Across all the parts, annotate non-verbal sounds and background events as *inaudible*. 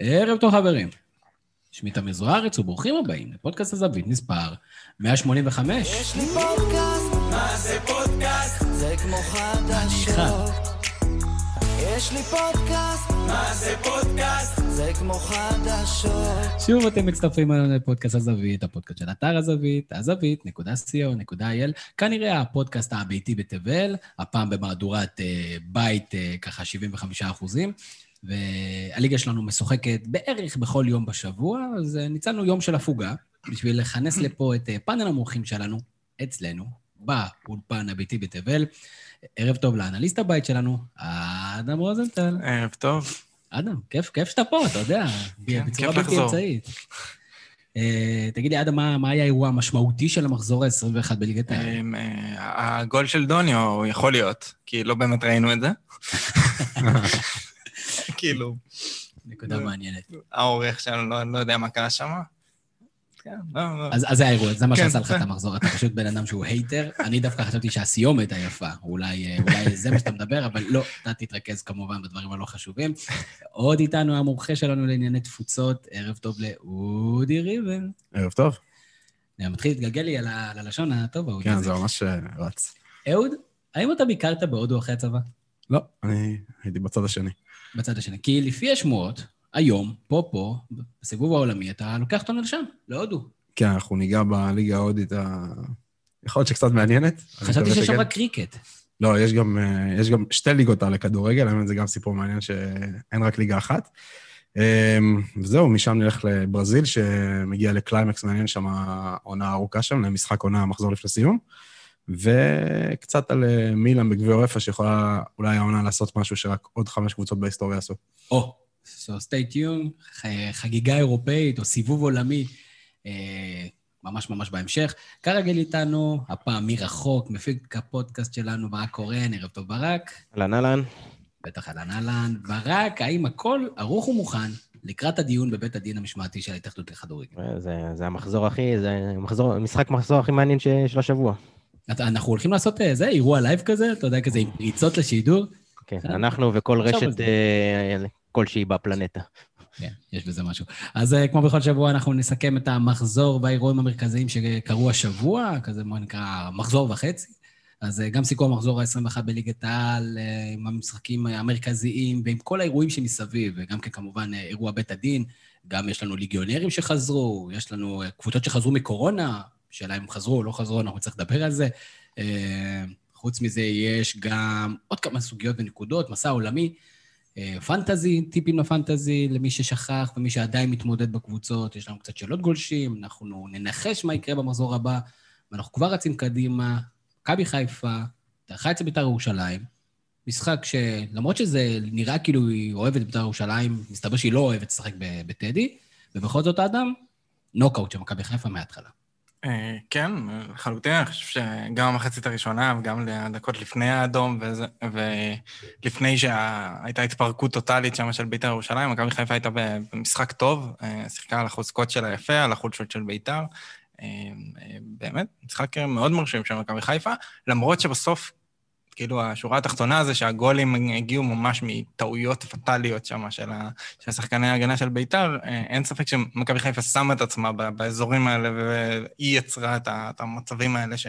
ערב טוב חברים. שמי תמיר זוארץ וברוכים הבאים לפודקאסט הזווית מספר 185. יש לי פודקאסט, מה זה פודקאסט? זה כמו חדשות. יש לי פודקאסט, מה זה פודקאסט? זה כמו חדשות. שוב אתם מצטרפים אלינו לפודקאסט הזווית, הפודקאסט של אתר הזווית, הזווית.co.il, כנראה הפודקאסט הביתי בתבל, הפעם במהדורת אה, בית, אה, ככה 75 אחוזים. והליגה שלנו משוחקת בערך בכל יום בשבוע, אז אה, ניצלנו יום של הפוגה בשביל לכנס *laughs* לפה את אה, פאנל המומחים שלנו, אצלנו, באולפן הביתי בתבל. ערב טוב לאנליסט הבית שלנו, אדם רוזנטל. ערב טוב. אדם, כיף, כיף שאתה פה, אתה יודע, כן, בצורה בלתי. אמצעית. אה, תגיד לי, אדם, מה, היה האירוע המשמעותי של המחזור ה-21 בליגת העל? אמ, הגול של דוניו יכול להיות, כי לא באמת ראינו את זה. *laughs* כאילו, נקודה מעניינת. העורך שלנו לא- לא יודע מה קרה שם. כן, לא, לא. אז, אז זה האירוע, זה מה כן, שעשה לך את המחזור, אתה פשוט בן אדם שהוא הייטר. אני דווקא חשבתי שהסיומת היפה, אולי, אה, אולי זה מה שאתה מדבר, אבל לא, אתה תתרכז כמובן בדברים הלא חשובים. עוד איתנו המומחה שלנו לענייני תפוצות, ערב טוב לאודי ריבן. ערב טוב. אני מתחיל להתגלגל לי על הלשון הטוב, האודי כן. זה ממש אה, רץ. אהוד, האם אתה ביקרת בהודו אחרי הצבא? לא, אני הייתי בצד השני. בצד השני. כי לפי השמועות, היום, פה פה, בסיבוב העולמי, אתה לוקח אותנו לשם, להודו. כן, אנחנו ניגע בליגה ההודית ה... יכול להיות שקצת מעניינת. חשבתי שיש שם. רק קריקט. לא, יש גם, אה, יש גם שתי ליגות על הכדורגל, האמת זה גם סיפור מעניין שאין רק ליגה אחת. אה, וזהו, משם נלך לברזיל, שמגיע לקליימקס מעניין שם, עונה ארוכה שם, למשחק עונה מחזור לפני סיום. וקצת על אה, מילאן בגביע אורפה, שיכולה אולי העונה לעשות משהו שרק עוד חמש קבוצות בהיסטוריה עשו. או, so stay tuned, חגיגה אירופאית או סיבוב עולמי, אה, ממש ממש בהמשך. כרגיל איתנו, הפעם מרחוק, מפיק הפודקאסט שלנו, ברק קורן, ערב טוב ברק. אהלן אהלן. בטח אהלן אהלן. ברק, האם הכל ערוך ומוכן לקראת הדיון בבית הדין המשמעתי של ההתאחדות לכדורגל? זה, זה המחזור הכי, זה מחזור, משחק מחזור הכי מעניין ש, של השבוע. אנחנו הולכים לעשות אה, זה, אירוע live כזה, אתה יודע, כזה עם פריצות לשידור. כן, בסדר. אנחנו וכל רשת. אה, כלשהי בפלנטה. כן, יש בזה משהו. אז אה, כמו בכל שבוע, אנחנו נסכם את המחזור והאירועים המרכזיים שקרו השבוע, כזה מה נקרא מחזור וחצי. אז אה, גם סיכום המחזור ה-21 בליגת העל, אה, עם המשחקים המרכזיים ועם כל האירועים שמסביב, וגם כן כמובן אה, אירוע בית הדין, גם יש לנו ליגיונרים שחזרו, יש לנו אה, קבוצות שחזרו מקורונה, שאלה אם חזרו או לא חזרו, אנחנו נצטרך לדבר על זה. אה, חוץ מזה, יש גם עוד כמה סוגיות ונקודות, מסע עולמי. אה, פנטזי, טיפים לפנטזי, למי ששכח ומי שעדיין מתמודד בקבוצות, יש לנו קצת שאלות גולשים, אנחנו ננחש מה יקרה במחזור הבא, ואנחנו כבר רצים קדימה. מכבי חיפה, דרכה אצל בית"ר ירושלים, משחק שלמרות שזה נראה כאילו היא אוהבת בית"ר ירושלים, מסתבר שהיא לא אוהבת לשחק בטדי, ובכל זאת האדם, נוקאוט של מכבי חיפה מההתחלה. אה, כן, לחלוטין, אני חושב שגם המחצית הראשונה וגם הדקות לפני האדום, וזה- ולפני שהייתה התפרקות טוטאלית שם של בית"ר ירושלים, מכבי חיפה הייתה במשחק טוב, אה, שיחקה על החוזקות שלה יפה, על החולשות של בית"ר. אה, באמת, משחק מאוד מרשים של מכבי חיפה, למרות שבסוף, כאילו, השורה התחתונה זה שהגולים הגיעו ממש מטעויות פטאליות שם של, ה, של שחקני ההגנה של בית"ר. אה, אין ספק שמכבי חיפה שמה את עצמה באזורים האלה, והיא יצרה את, ה, את המצבים האלה ש,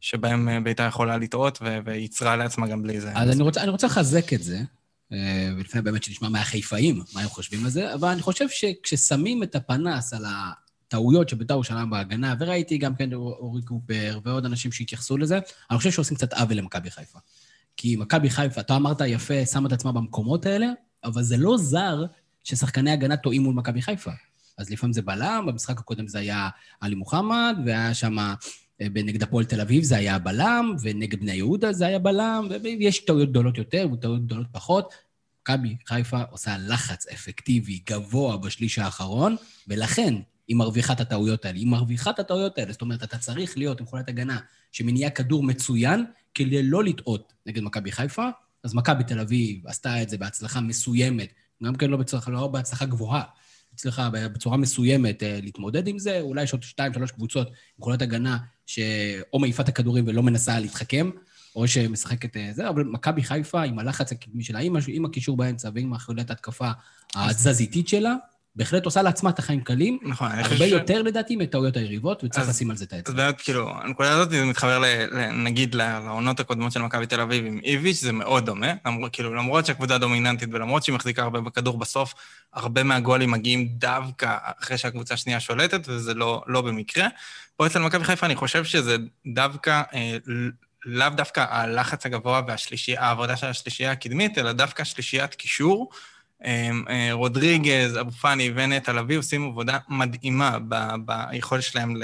שבהם אה, בית"ר יכולה לטעות, וייצרה לעצמה גם בלי זה. אז אני רוצה, אני רוצה לחזק את זה, אה, ולפני באמת שנשמע מהחיפאים, מה הם חושבים על זה, אבל אני חושב שכששמים את הפנס על הטעויות של בית"ר ירושלים בהגנה, וראיתי גם כן אורי קופר ועוד אנשים שהתייחסו לזה, אני חושב שעושים קצת עוול למכבי חיפה. כי מכבי חיפה, אתה אמרת יפה, שמה את עצמה במקומות האלה, אבל זה לא זר ששחקני הגנה טועים מול מכבי חיפה. אז לפעמים זה בלם, במשחק הקודם זה היה עלי מוחמד, והיה שם אה, נגד הפועל תל אביב זה היה בלם, ונגד בני יהודה זה היה בלם, ויש טעויות גדולות יותר וטעויות גדולות פחות. מכבי חיפה עושה לחץ אפקטיבי גבוה בשליש האחרון, ולכן היא מרוויחה את הטעויות האלה. היא מרוויחה את הטעויות האלה, זאת אומרת, אתה צריך להיות עם חולת הגנה שמניעה כדור מצוין, כדי לא לטעות נגד מכבי חיפה. אז מכבי תל אביב עשתה את זה בהצלחה מסוימת, גם כן לא בהצלחה, לא בהצלחה גבוהה, הצליחה בצורה מסוימת אה, להתמודד עם זה. אולי יש עוד שתיים, שלוש קבוצות עם יכולת הגנה שאו מעיפה את הכדורים ולא מנסה להתחכם, או שמשחקת אה, זה, אבל מכבי חיפה, עם הלחץ הקדמי שלה, עם, הקישור באמצע ועם החולת ההתקפה התזזיתית שלה, בהחלט עושה לעצמה את החיים קלים, נכון, אני חושב הרבה ש- יותר לדעתי מטעויות היריבות, וצריך אז- לשים על זה את אז האצבע. באמת, כאילו, הנקודה הזאת, זה מתחבר, ל, ל, נגיד, לעונות הקודמות של מכבי תל אביב עם איביץ', זה מאוד דומה. למרות, כאילו, למרות שהקבוצה דומיננטית ולמרות שהיא מחזיקה הרבה בכדור בסוף, הרבה מהגולים מגיעים דווקא אחרי שהקבוצה השנייה שולטת, וזה לא, לא במקרה. פה אצל מכבי חיפה אני חושב שזה דווקא, אה, לאו דווקא הלחץ הגבוה והשלישייה, העבודה של השלישייה הקדמית, אלא דווקא שלישיית קישור. אה, אה, רודריגז, אבו פאני ונטע לביא עושים עבודה מדהימה ב- ביכולת שלהם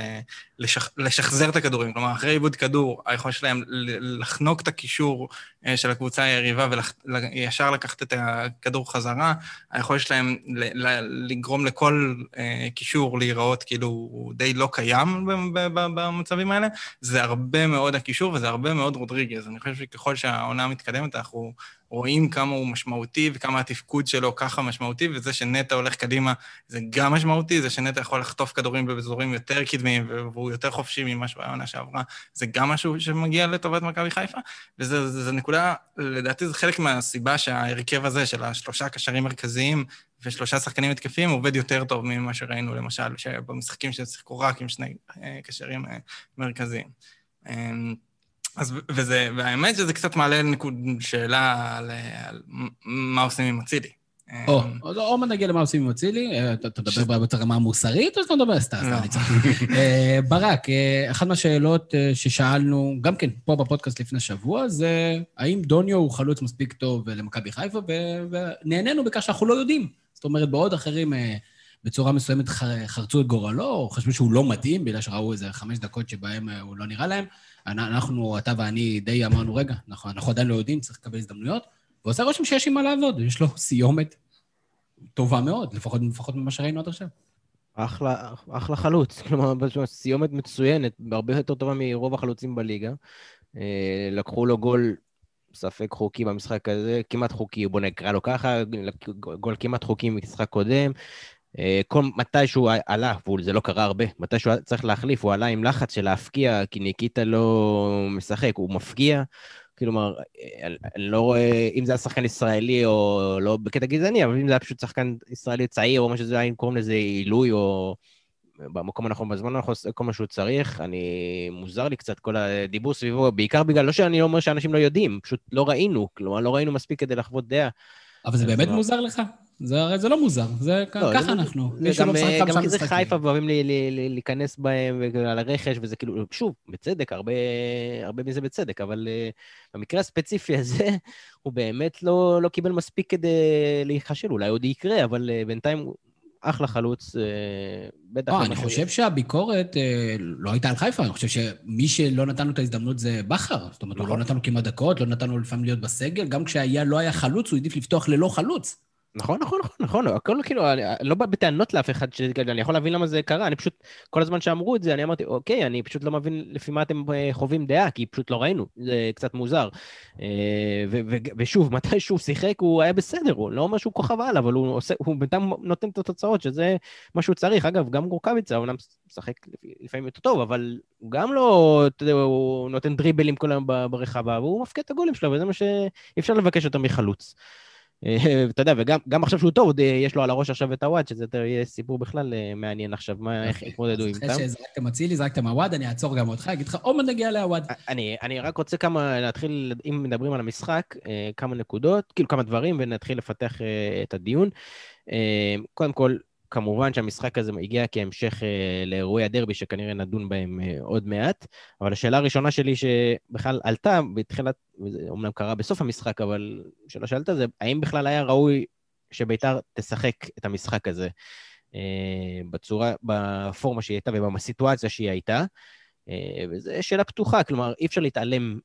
לשח, לשחזר את הכדורים. כלומר, אחרי עיבוד כדור, היכולת שלהם לחנוק את הקישור אה, של הקבוצה היריבה וישר לקחת את הכדור חזרה, היכולת שלהם ל- ל- לגרום לכל אה, קישור להיראות כאילו הוא די לא קיים במצבים האלה, זה הרבה מאוד הקישור וזה הרבה מאוד רודריגז. אני חושב שככל שהעונה מתקדמת, אנחנו רואים כמה הוא משמעותי וכמה התפקוד שלו ככה משמעותי, וזה שנטע הולך קדימה זה גם משמעותי, זה שנטע יכול לחטוף כדורים באזורים יותר קדמיים והוא יותר חופשי ממה שהוא היה העונה שעברה, זה גם משהו שמגיע לטובת מכבי חיפה, וזו נקודה, לדעתי זה חלק מהסיבה שההרכב הזה של השלושה קשרים מרכזיים ושלושה שחקנים התקפיים עובד יותר טוב ממה שראינו, למשל, במשחקים ששיחקו רק עם שני אה, קשרים אה, מרכזיים. אז, וזה, והאמת שזה קצת מעלה נקוד שאלה על, על מה עושים עם אצילי. או, עוד מעט נגיע למה עושים עם אצילי, אה, אתה אתה מדבר ברמה המוסרית, או שאתה מדבר סתם, סתם, לא. אני צוחק. אה, ברק, אה, אחת מהשאלות ששאלנו, גם כן פה בפודקאסט לפני שבוע, זה האם דוניו הוא חלוץ מספיק טוב למכבי חיפה, ונהנינו בכך שאנחנו לא יודעים. זאת אומרת, בעוד אחרים בצורה מסוימת חרצו את גורלו, או חשבו שהוא לא מתאים, בגלל שראו איזה חמש דקות שבהם אה, הוא לא נראה להם. אנ- אנחנו, אתה ואני, די אמרנו, רגע, אנחנו, אנחנו עדיין לא יודעים, צריך לקבל הזדמנויות. ועושה רושם שיש עם מה לעבוד, יש לו סיומת טובה מאוד, לפחות, לפחות ממה שראינו עד עכשיו. אחלה, אחלה חלוץ, כלומר, סיומת מצוינת, הרבה יותר טובה מרוב החלוצים בליגה. אה, לקחו לו גול, ספק חוקי במשחק הזה, כמעט חוקי, בוא נקרא לו ככה, גול כמעט חוקי ממשחק קודם. אה, כל מתי שהוא עלה, וזה לא קרה הרבה, מתי שהוא צריך להחליף, הוא עלה עם לחץ של להפקיע, כי ניקיטה לא משחק, הוא מפקיע. כלומר, אני אני לא רואה, אם זה היה שחקן ישראלי או לא בקטע גזעני, אבל אם זה היה פשוט שחקן ישראלי צעיר, או מה שזה היה, אם קוראים לזה עילוי, או במקום הנכון, בזמן הנכון, כל מה שהוא צריך, אני... מוזר לי קצת כל הדיבור סביבו, בעיקר בגלל, לא שאני לא אומר שאנשים לא יודעים, פשוט לא ראינו, כלומר, לא ראינו מספיק כדי לחוות דעה. אבל זה באמת. מוזר לך? זה הרי זה לא מוזר, זה לא, ככה זה- אנחנו. זה מישהו גם, לא משחק אה, גם כי זה משחקים. חיפה ואוהבים לי- לי- לי- להיכנס בהם על הרכש, וזה כאילו, שוב, בצדק, הרבה, הרבה מזה בצדק, אבל uh, במקרה הספציפי *laughs* הזה, הוא באמת לא, לא קיבל מספיק כדי להיכשל, אולי עוד יקרה, אבל uh, בינתיים אחלה חלוץ, uh, בטח. לא, למה אני חושב שהביקורת אה, לא הייתה על חיפה, אני חושב שמי שלא נתן לו את ההזדמנות זה בכר. זאת אומרת, הוא לא נכון. נתן לו כמעט דקות, לא נתן לו לפעמים להיות בסגל, גם כשהיה, לא היה חלוץ, הוא העדיף לפתוח ללא חלוץ. נכון, נכון, נכון, נכון, הכל כאילו, אני לא בא בטענות לאף אחד, אני יכול להבין למה זה קרה, אני פשוט, כל הזמן שאמרו את זה, אני אמרתי, אוקיי, אני פשוט לא מבין לפי מה אתם אה, חווים דעה, כי פשוט לא ראינו, זה קצת מוזר. אה, ושוב, מתי שהוא שיחק הוא היה בסדר, הוא לא אומר שהוא כוכב על, אבל הוא עושה, הוא בינתיים נותן את התוצאות, שזה מה שהוא צריך. אגב, גם גורקביצה, הוא אומנם משחק לפעמים יותר טוב, אבל הוא גם לא, אתה יודע, הוא נותן דריבלים כל היום ברחבה, והוא מפקיע את הגולים שלו, וזה מה שאי אפשר לבקש יותר מחלוץ. אה, אתה יודע, וגם גם עכשיו שהוא טוב, אה, יש לו על הראש עכשיו את הוואט, שזה יהיה סיפור בכלל אה, מעניין עכשיו, מה, איך יתמודדו אז איתם. אחרי שזרקתם אצילי, זרקתם עווד, אני אעצור גם אותך, אגיד לך, עוד מעט נגיע לעווד. אני, רק רוצה כמה, להתחיל, אם מדברים על המשחק, כמה נקודות, כאילו כמה דברים, ונתחיל לפתח את הדיון. קודם כל, כמובן שהמשחק הזה הגיע כהמשך אה, לאירועי הדרבי, שכנראה נדון בהם אה, עוד מעט, אבל השאלה הראשונה שלי שבכלל עלתה בתחילת, וזה אומנם קרה בסוף המשחק, אבל שאלה שעלתה זה, האם בכלל היה ראוי שביתר תשחק את המשחק הזה אה, בצורה, בפורמה שהיא הייתה ובסיטואציה שהיא הייתה? אה, וזו שאלה פתוחה, כלומר, אי אפשר להתעלם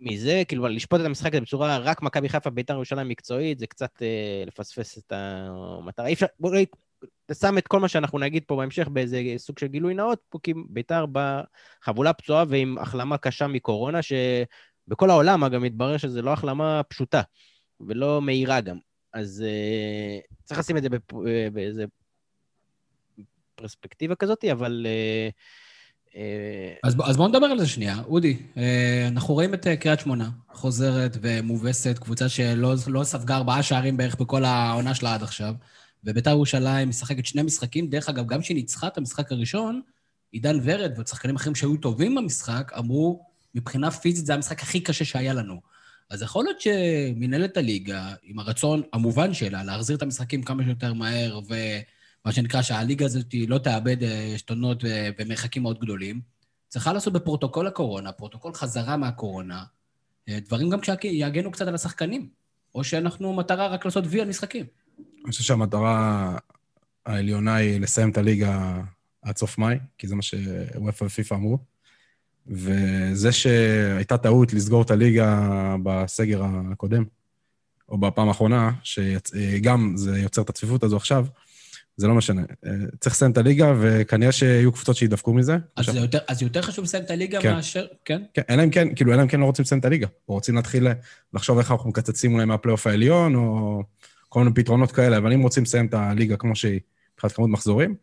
מזה, כאילו, לשפוט את המשחק הזה בצורה רק מכבי חיפה, ביתר ירושלים מקצועית, זה קצת אה, לפספס את המטרה. אי אפשר, בוא נגיד, שם את כל מה שאנחנו נגיד פה בהמשך באיזה סוג של גילוי נאות, פה כי ביתר בחבולה פצועה ועם החלמה קשה מקורונה, שבכל העולם, אגב, מתברר שזו לא החלמה פשוטה, ולא מהירה גם. אז אה, צריך לשים את זה בפ... אה, באיזה פרספקטיבה כזאת, אבל... אה, אה, אז, אז בואו נדבר על זה שנייה. אודי, אה, אנחנו רואים את אה, קריית שמונה חוזרת ומובסת, קבוצה שלא לא ספגה ארבעה שערים בערך בכל העונה שלה עד עכשיו, וביתר ירושלים משחקת שני משחקים. דרך אגב, גם כשהיא ניצחה את המשחק הראשון, עידן ורד ושחקנים אחרים שהיו טובים במשחק, אמרו, מבחינה פיזית זה המשחק הכי קשה שהיה לנו. אז יכול להיות שמנהלת הליגה, עם הרצון המובן שלה להחזיר את המשחקים כמה שיותר מהר, ומה שנקרא שהליגה הזאת לא תאבד אה, עשתונות אה, במרחקים מאוד גדולים, צריכה לעשות בפרוטוקול הקורונה, פרוטוקול חזרה מהקורונה, אה, דברים גם שיגנו קצת על השחקנים, או שאנחנו מטרה רק לעשות וי על משחקים. אני חושב שהמטרה העליונה היא לסיים את הליגה עד סוף מאי, כי זה מה שוופא ופיפ"א אמרו. וזה שהייתה טעות לסגור את הליגה בסגר הקודם, או בפעם האחרונה, שגם זה יוצר את הצפיפות הזו עכשיו, זה לא משנה. צריך לסיים את הליגה, וכנראה שיהיו קבוצות שידפקו מזה. אז עכשיו, זה יותר, אז יותר חשוב לסיים את הליגה כן. מאשר... כן? כן, אלא אם כן, כאילו, אלא אם כן לא רוצים לסיים את הליגה, או רוצים להתחיל לחשוב איך אנחנו מקצצים אולי מהפלייאוף העליון, או כל מיני פתרונות כאלה, אבל אם רוצים לסיים את הליגה כמו שהיא, מבחינת כמות מחזורים,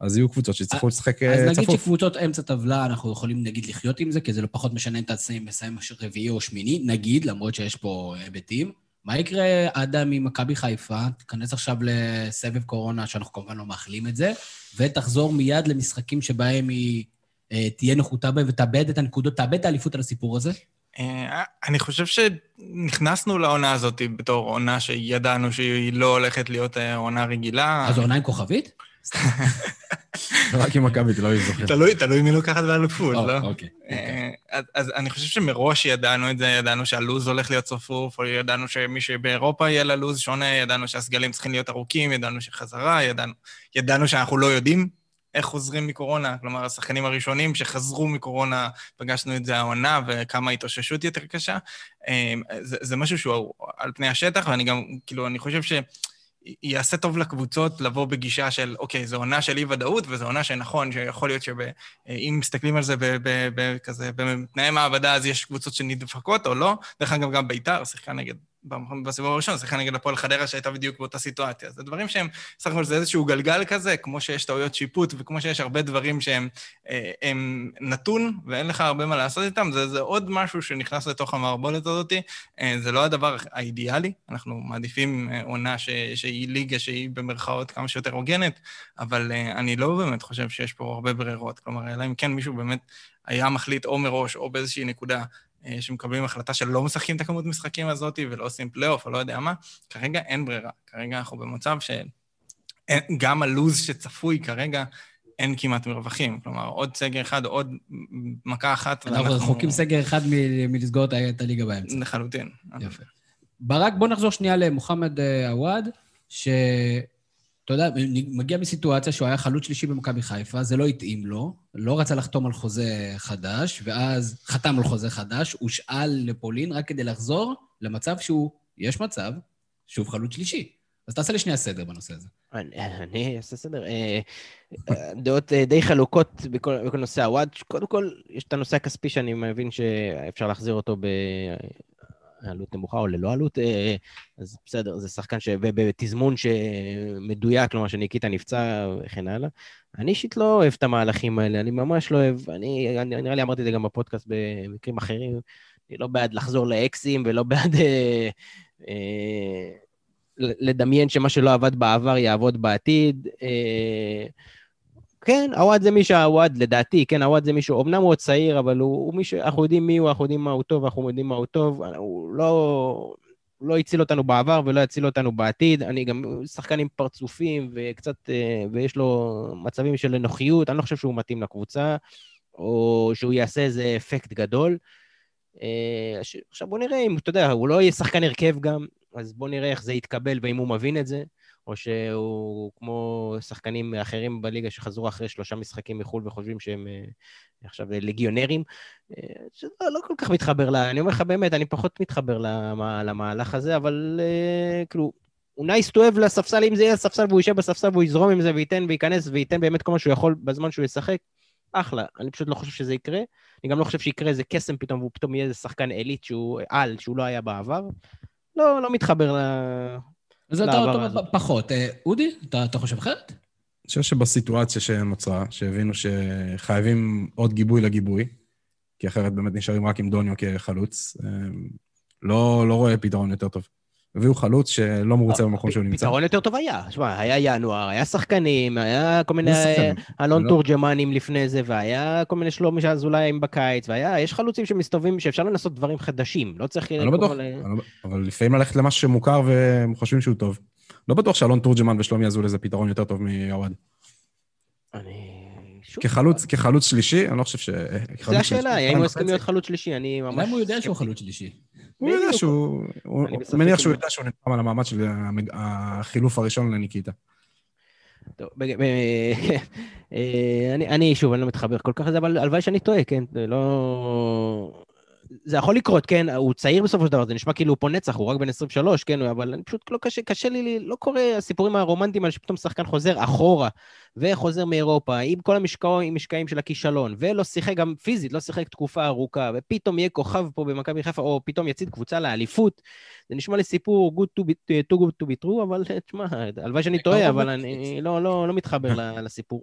אז יהיו קבוצות שיצטרכו לשחק אז אה, נגיד צפוף. שקבוצות אמצע טבלה, אנחנו יכולים נגיד לחיות עם זה, כי זה לא פחות משנה אם אתה מסיים רביעי או שמיני, נגיד, למרות שיש פה היבטים. מה יקרה, אדם, עם מכבי חיפה? תיכנס עכשיו לסבב קורונה, שאנחנו כמובן לא מאחלים את זה, ותחזור מיד למשחקים שבהם היא אה, תהיה נחותה בהם ותאבד את הנקודות, תאבד את האליפות על הסיפור הזה? אה, אני חושב שנכנסנו לעונה הזאת בתור עונה שידענו שהיא לא הולכת להיות אה, עונה רגילה. אז עונה עם כוכבית? *laughs* רק עם מכבי תל אביב זוכר. תלוי, תלוי מי לוקחת באליפות, או, לא? אוקיי. אה, אז, אז אני חושב שמראש ידענו את זה, ידענו שהלו"ז הולך להיות צפוף, או ידענו שמי שבאירופה יהיה לה לו"ז שונה, ידענו שהסגלים צריכים להיות ארוכים, ידענו שחזרה, ידענו שאנחנו לא יודעים איך חוזרים מקורונה. כלומר, השחקנים הראשונים שחזרו מקורונה, פגשנו את זה העונה, וכמה התאוששות יותר קשה. אה, זה, זה משהו שהוא על פני השטח, ואני גם, כאילו, אני חושב ש... יעשה טוב לקבוצות לבוא בגישה של, אוקיי, זו עונה של אי-ודאות, וזו עונה שנכון, שיכול להיות שאם מסתכלים על זה בכזה, בתנאי מעבדה, אז יש קבוצות שנדפקות או לא. דרך אגב, גם ביתר שיחקה נגד, בסיבוב הראשון, שיחקה נגד הפועל חדרה שהייתה בדיוק באותה סיטואציה. זה דברים שהם, סך הכל זה איזשהו גלגל כזה, כמו שיש טעויות שיפוט, וכמו שיש הרבה דברים שהם אה, הם נתון, ואין לך הרבה מה לעשות איתם, זה, זה עוד משהו שנכנס לתוך המערבולת הזאת. אה, זה לא הדבר האידיאלי, אנחנו מעדיפים אה, עונה ש, שהיא ליגה שהיא במרכאות כמה שיותר הוגנת, אבל אני לא באמת חושב שיש פה הרבה ברירות. כלומר, אלא אם כן מישהו באמת היה מחליט או מראש או באיזושהי נקודה שמקבלים החלטה שלא משחקים את הכמות משחקים הזאת ולא עושים פלייאוף או לא יודע מה, כרגע אין ברירה. כרגע אנחנו במצב שגם הלו"ז שצפוי כרגע, אין כמעט מרווחים. כלומר, עוד סגר אחד, עוד מכה אחת, אנחנו רחוקים סגר אחד מ- מלסגור את הליגה באמצע. לחלוטין. יפה. ברק, בוא נחזור שנייה למוחמד אה, עוואד, שאתה יודע, מגיע מסיטואציה שהוא היה חלוץ שלישי במכבי חיפה, זה לא התאים לו, לא רצה לחתום על חוזה חדש, ואז חתם על חוזה חדש, הושאל לפולין רק כדי לחזור למצב שהוא, יש מצב, שוב חלוץ שלישי. אז תעשה לי שנייה סדר בנושא הזה. אני, אעשה סדר. אה, דעות אה, די חלוקות בכל, בכל נושא הוואד. קודם כל, יש את הנושא הכספי שאני מבין שאפשר להחזיר אותו בעלות נמוכה או ללא עלות, אה, אז בסדר, זה שחקן ש... ובתזמון שמדויק, כלומר שניקיטה נפצע וכן הלאה. אני אישית לא אוהב את המהלכים האלה, אני ממש לא אוהב, אני, אני נראה לי אמרתי את זה גם בפודקאסט במקרים אחרים, אני לא בעד לחזור לאקסים ולא בעד... אה, אה, לדמיין שמה שלא עבד בעבר יעבוד בעתיד. אה, כן, עווד זה מי שהעווד, לדעתי, כן, עווד זה מישהו, אמנם הוא עוד צעיר, אבל הוא, הוא מישהו, אנחנו יודעים מי הוא, אנחנו יודעים מה הוא טוב, אנחנו יודעים מה הוא טוב, הוא לא, לא הציל אותנו בעבר ולא יציל אותנו בעתיד. אני גם שחקן עם פרצופים וקצת, אה, ויש לו מצבים של אנוכיות, אני לא חושב שהוא מתאים לקבוצה, או שהוא יעשה איזה אפקט גדול. אה, עכשיו בוא נראה אם, אתה יודע, הוא לא יהיה שחקן הרכב גם, אז בוא נראה איך זה יתקבל ואם הוא מבין את זה, או שהוא כמו שחקנים אחרים בליגה שחזרו אחרי שלושה משחקים מחו"ל וחושבים שהם uh, עכשיו לגיונרים, uh, שלא לא כל כך מתחבר ל... אני אומר לך באמת, אני פחות מתחבר למה, למהלך הזה, אבל כאילו, הוא nice to have לספסל, אם זה יהיה ספסל והוא יישב בספסל והוא יזרום עם זה וייתן וייכנס וייתן באמת כל מה שהוא יכול בזמן שהוא ישחק, אחלה. אני פשוט לא חושב שזה יקרה. אני גם לא חושב שיקרה איזה קסם פתאום, והוא פתאום יהיה איזה שחקן עילית שהוא על, שהוא לא היה בעבר. לא, לא מתחבר זה אתה פחות. אודי, אתה, אתה חושב אחרת? חושב שבסיטואציה שנוצרה, שהבינו שחייבים עוד גיבוי לגיבוי, כי אחרת באמת נשארים רק עם דוניו כחלוץ, אה, לא, לא רואה פתרון יותר טוב. הביאו חלוץ שלא מרוצה במקום שהוא נמצא. פתרון יותר טוב היה. שמע, היה ינואר, היה שחקנים, היה כל מיני? אלון לא. תורג'מנים לפני זה, והיה כל מיני שלומי אזולאים בקיץ, והיה, יש חלוצים שמסתובבים, שאפשר לנסות דברים חדשים, לא צריך... אני לא כל בטוח, לא- אבל לפעמים ללכת למשהו שמוכר והם חושבים שהוא טוב. לא בטוח שאלון תורג'מן ושלומי אזולאי זה פתרון יותר טוב מעווד. אני... כחלוץ, כחלוץ שלישי, אני לא חושב ש... זה השאלה, האם הוא יסכים להיות חלוץ שלישי, אני ממש... למה הוא יודע שהוא חלוץ שלישי? הוא יודע. שהוא... הוא- אני מניח שהוא יודע שהוא נלחם על המעמד של החילוף הראשון לניקיטה. טוב, *laughs* אה, אני, אני, שוב, אני לא מתחבר כל כך לזה, אבל הלוואי שאני טועה, כן? לא... זה יכול לקרות, כן? הוא צעיר בסופו של דבר, זה נשמע כאילו הוא פה נצח, הוא רק בן 23, כן? אבל אני פשוט לא קשה, קשה לי, לא קורה הסיפורים הרומנטיים האלה שפתאום שחקן חוזר אחורה, וחוזר מאירופה, עם כל המשקעים, המשקעים של הכישלון, ולא שיחק גם פיזית, לא שיחק תקופה ארוכה, ופתאום יהיה כוכב פה במכבי חיפה, או פתאום יצעיד קבוצה לאליפות. זה נשמע לי סיפור good to be, too good to be true, אבל תשמע, הלוואי שאני טועה, אבל. אני לא, לא, לא מתחבר ל- לסיפור.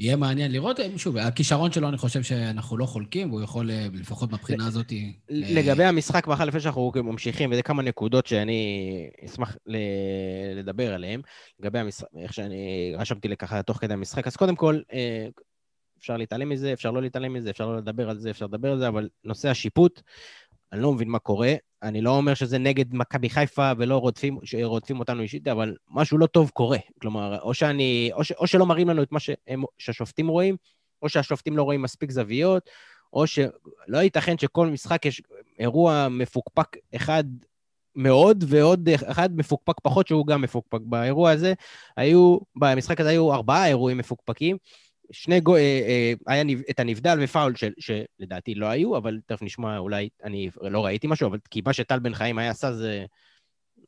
יהיה מעניין לראות, שוב, הכישרון שלו, אני חושב שאנחנו לא חולקים, והוא יכול, אה, לפחות מהבחינה הזאת... אה, לגבי המשחק, ואחר לפני שאנחנו ממשיכים, וזה כמה נקודות שאני אשמח לדבר עליהן, לגבי המשחק, איך שאני רשמתי לי ככה תוך כדי המשחק. אז קודם כל, אה, אפשר להתעלם מזה, אפשר לא להתעלם מזה, אפשר לא לדבר על זה, אפשר לדבר על זה, אבל נושא השיפוט, אני לא מבין מה קורה. אני לא אומר שזה נגד מכבי חיפה ולא רודפים, שרודפים אותנו אישית, אבל משהו לא טוב קורה. כלומר, או, שאני, או, ש, או שלא מראים לנו את מה שהם, שהשופטים רואים, או שהשופטים לא רואים מספיק זוויות, או שלא ייתכן שכל משחק יש אירוע מפוקפק אחד מאוד, ועוד אחד מפוקפק פחות, שהוא גם מפוקפק. באירוע הזה היו, במשחק הזה היו ארבעה אירועים מפוקפקים. שני גו... אה, אה, היה את הנבדל ופאול של, שלדעתי לא היו, אבל תכף נשמע, אולי אני לא ראיתי משהו, אבל כי מה שטל בן חיים היה עשה זה,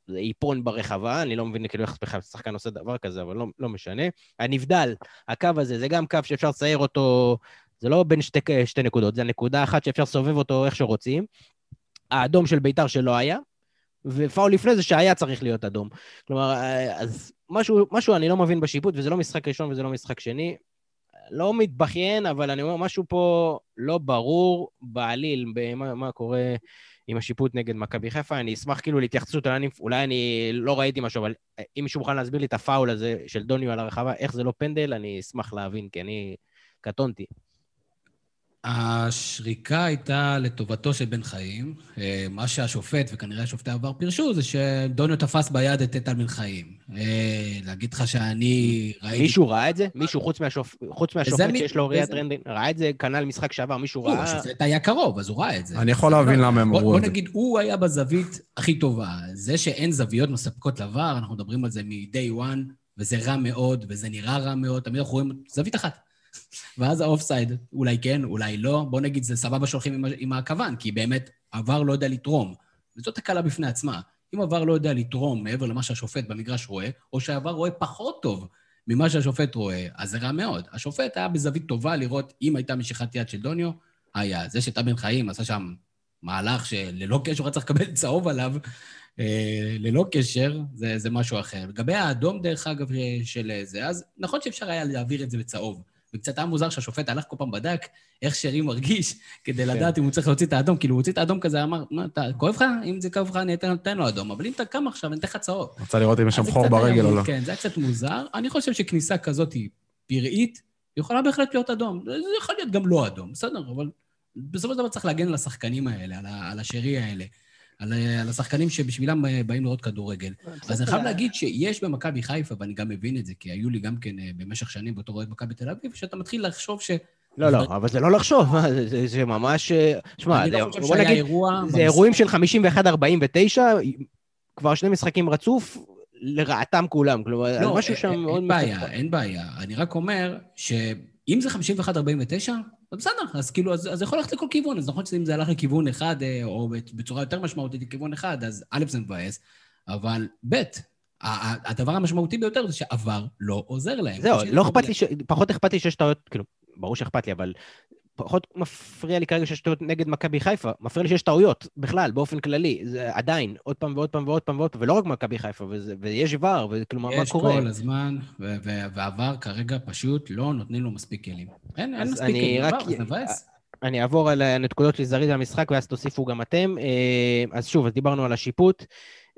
זה איפון ברחבה, אני לא מבין כאילו איך בכלל שחקן עושה דבר כזה, אבל לא, לא משנה. הנבדל, הקו הזה, זה גם קו שאפשר לצייר אותו, זה לא בין שתי, שתי נקודות, זה נקודה אחת שאפשר לסובב אותו איך שרוצים. האדום של ביתר שלא היה, ופאול לפני זה שהיה צריך להיות אדום. כלומר, אה, אז משהו, משהו אני לא מבין בשיפוט, וזה לא משחק ראשון וזה לא משחק שני. לא מתבכיין, אבל אני אומר, משהו פה לא ברור בעליל במה מה קורה עם השיפוט נגד מכבי חיפה. אני אשמח כאילו להתייחסות, אולי אני, אולי אני לא ראיתי משהו, אבל אם מישהו מוכן להסביר לי את הפאול הזה של דוניו על הרחבה, איך זה לא פנדל, אני אשמח להבין, כי אני קטונתי. השריקה הייתה לטובתו של בן חיים. אה, מה שהשופט, וכנראה השופטי העבר פירשו, זה שדוניו תפס ביד את טל בן חיים. אה, להגיד לך שאני ראיתי... מישהו ראה את זה? מישהו חוץ, מהשופ... חוץ מהשופט מי- שיש לו ראיית וזה- רנטגן, ראה את זה כנ"ל משחק שעבר, מישהו הוא, ראה... השופט היה קרוב, אז הוא ראה את זה. אני יכול להבין למה הם בוא, אמרו בוא את זה. נגיד, הוא היה בזווית הכי טובה. זה שאין זוויות מספקות לבר, אנחנו מדברים על זה מ-day one, וזה רע מאוד, וזה נראה רע מאוד, תמיד אנחנו רואים זווית אחת. ואז האופסייד, אולי כן, אולי לא. בוא נגיד, זה סבבה שהולכים עם, עם הכוון, כי באמת, עבר לא יודע לתרום. וזאת תקלה בפני עצמה. אם עבר לא יודע לתרום מעבר למה שהשופט במגרש רואה, או שהעבר רואה פחות טוב ממה שהשופט רואה, אז זה רע מאוד. השופט היה בזווית טובה לראות אם הייתה משיכת יד של דוניו, היה. זה שטל בן חיים עשה שם מהלך שללא קשר היה צריך לקבל צהוב עליו, אה, ללא קשר, זה, זה משהו אחר. לגבי האדום, דרך אגב, אה, של זה, אז נכון שאפשר היה להעביר את זה בצהוב. וקצת היה מוזר שהשופט הלך כל פעם בדק איך שרי מרגיש, *laughs* כדי לדעת אם הוא צריך להוציא את האדום. כאילו, הוא הוציא את האדום כזה, אמר, מה, אתה, כואב לך? אם זה כואב לך, אני אתן, אתן לו אדום. אבל אם אתה קם עכשיו, אני אתן לך צהוב. רצה לראות אם יש שם חור ברגל או לא. כן, זה היה קצת מוזר. אני חושב שכניסה כזאת היא פראית, יכולה בהחלט להיות אדום. זה יכול להיות גם לא אדום, בסדר, אבל בסופו של דבר צריך להגן על השחקנים האלה, על, ה- על השרי האלה, על, ה- על השחקנים שבשבילם אה, באים לראות כדורגל. אז אני חייב להגיד שיש במכבי חיפה, ואני גם מבין את זה, כי היו לי גם כן אה, במשך שנים בתור אוהד מכבי תל אביב, שאתה מתחיל לחשוב ש... לא, לא, אבל זה לא לחשוב, זה- ממש... אה, שמע, לא בוא נגיד. זה. אירועים של 51-49, כבר שני משחקים רצוף, לרעתם כולם. כלומר, לא, משהו אין- שם אין מאוד... בעיה, מפוקפק. אין בעיה. אני רק אומר שאם זה 51-49, אז בסדר, אז כאילו, אז זה יכול ללכת לכל כיוון. אז נכון שאם זה הלך לכיוון אחד, אה, או בצורה יותר משמעותית לכיוון אחד, אז א', זה מבאס, אבל ב', הדבר המשמעותי ביותר זה שעבר לא עוזר להם. זהו, לא אכפת לי, פחות אכפת לי שיש טעויות, כאילו, ברור שאכפת לי, אבל פחות מפריע לי כרגע שיש טעויות נגד מכבי חיפה, מפריע לי שיש טעויות, בכלל, באופן כללי. זה עדיין, עוד פעם ועוד פעם ועוד פעם ועוד פעם, ולא רק מכבי חיפה, וזה, ויש ור, וכאילו, מה קורה? יש כל הזמן, והעבר כרגע פשוט לא נותנים לו מספיק כלים. אין, אין מספיק כלים, רק... זה מבאס. אני אעבור על הנקודות שלי זריז המשחק, ואז תוסיפו גם אתם. אה, אז שוב, אז דיברנו על השיפוט,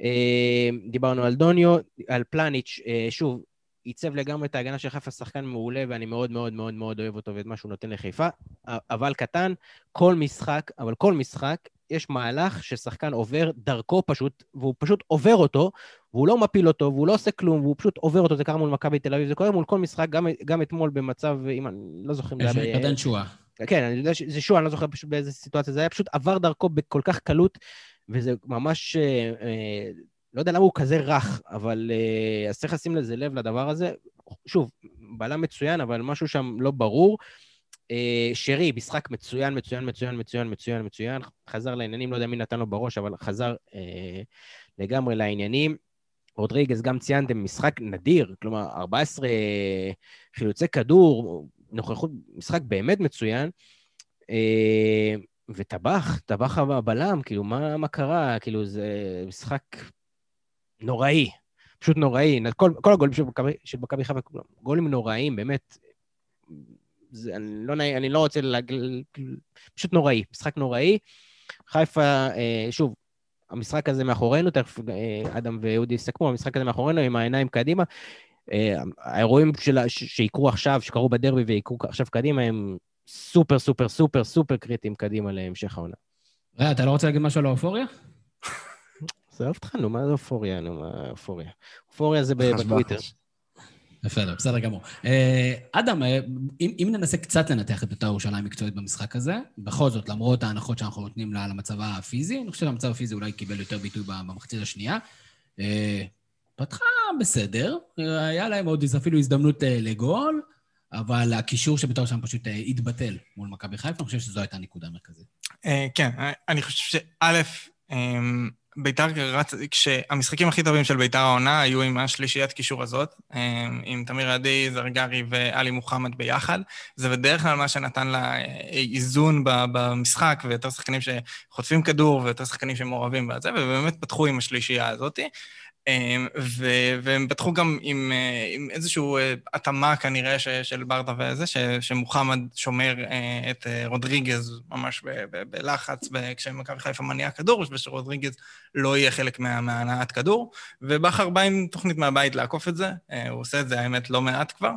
אה, דיברנו על דוניו, על פלניץ', אה, שוב, עיצב לגמרי את ההגנה של חיפה שחקן מעולה, ואני מאוד מאוד מאוד מאוד אוהב אותו ואת מה שהוא נותן לחיפה. אבל קטן, כל משחק, אבל כל משחק, יש מהלך ששחקן עובר דרכו פשוט, והוא פשוט עובר אותו, והוא לא מפיל אותו, והוא לא עושה כלום, והוא פשוט עובר אותו, זה קרה מול מכבי תל אביב, זה קורה מול כל משחק, גם, גם אתמול במצב, אם אני לא זוכר אם זה היה... ירדן שואה. כן, אני יודע שזה שואה, אני לא זוכר פשוט באיזה סיטואציה זה היה, פשוט עבר דרכו בכל כך קלות, וזה ממש... אה, אה, לא יודע למה הוא כזה רך, אבל uh, אז צריך לשים לזה לב לדבר הזה. שוב, בלם מצוין, אבל משהו שם לא ברור. Uh, שרי, משחק מצוין, מצוין, מצוין, מצוין, מצוין, מצוין. חזר לעניינים, לא יודע מי נתן לו בראש, אבל חזר uh, לגמרי לעניינים. רודריגז, גם ציינתם, משחק נדיר, כלומר, 14 חילוצי כדור, נוכחות, משחק באמת מצוין. Uh, וטבח, טבח הבלם, כאילו, מה, מה קרה? כאילו, זה משחק נוראי, פשוט נוראי. כל, כל הגולים של מכבי חיפה, גולים נוראיים, באמת. זה, אני, לא, אני לא רוצה להגיד, פשוט נוראי, משחק נוראי. חיפה, אה, שוב, המשחק הזה מאחורינו, תכף אה, אדם ואודי יסכמו, המשחק הזה מאחורינו עם העיניים קדימה. אה, האירועים של, שיקרו עכשיו, שקרו בדרבי ויקרו עכשיו קדימה, הם סופר, סופר, סופר, סופר קריטיים קדימה להמשך העונה. ראה, אתה לא רוצה להגיד משהו על האופוריה? *laughs* עזוב אותך, נו, מה זה אופוריה? נו, מה אופוריה? אופוריה זה בטוויטר. בסדר, בסדר גמור. אה, אדם, אה, אם, אם ננסה קצת לנתח את בית"ר ירושלים מקצועית במשחק הזה, בכל זאת, למרות ההנחות שאנחנו נותנים לה על המצב הפיזי, אני חושב שהמצב הפיזי אולי קיבל יותר ביטוי במחצית השנייה. אה, פתחה בסדר, היה להם עוד אפילו הזדמנות לגול, אבל הקישור של בית"ר ירושלים פשוט התבטל מול מכבי חיפה, אני חושב שזו הייתה הנקודה המרכזית. כן, אני חושב שא', ביתר רץ, כשהמשחקים הכי טובים של ביתר העונה היו עם השלישיית קישור הזאת, אמ, עם תמיר עדי, זרגרי ואלי מוחמד ביחד. זה בדרך כלל מה שנתן לה אה, איזון במשחק, ויותר שחקנים שחוטפים כדור, ויותר שחקנים שמעורבים בזה, ובאמת פתחו עם השלישייה הזאת. אמ, והם פתחו גם עם, אה, עם איזושהי אה, התאמה כנראה של ברדה וזה, שמוחמד שומר אה, את רודריגז ממש בלחץ כשמכבי חיפה מניעה כדור, ושרודריגז לא יהיה חלק מה, מהנעת כדור, ובכר בא עם תוכנית מהבית לעקוף את זה, הוא עושה את זה, האמת, לא מעט כבר.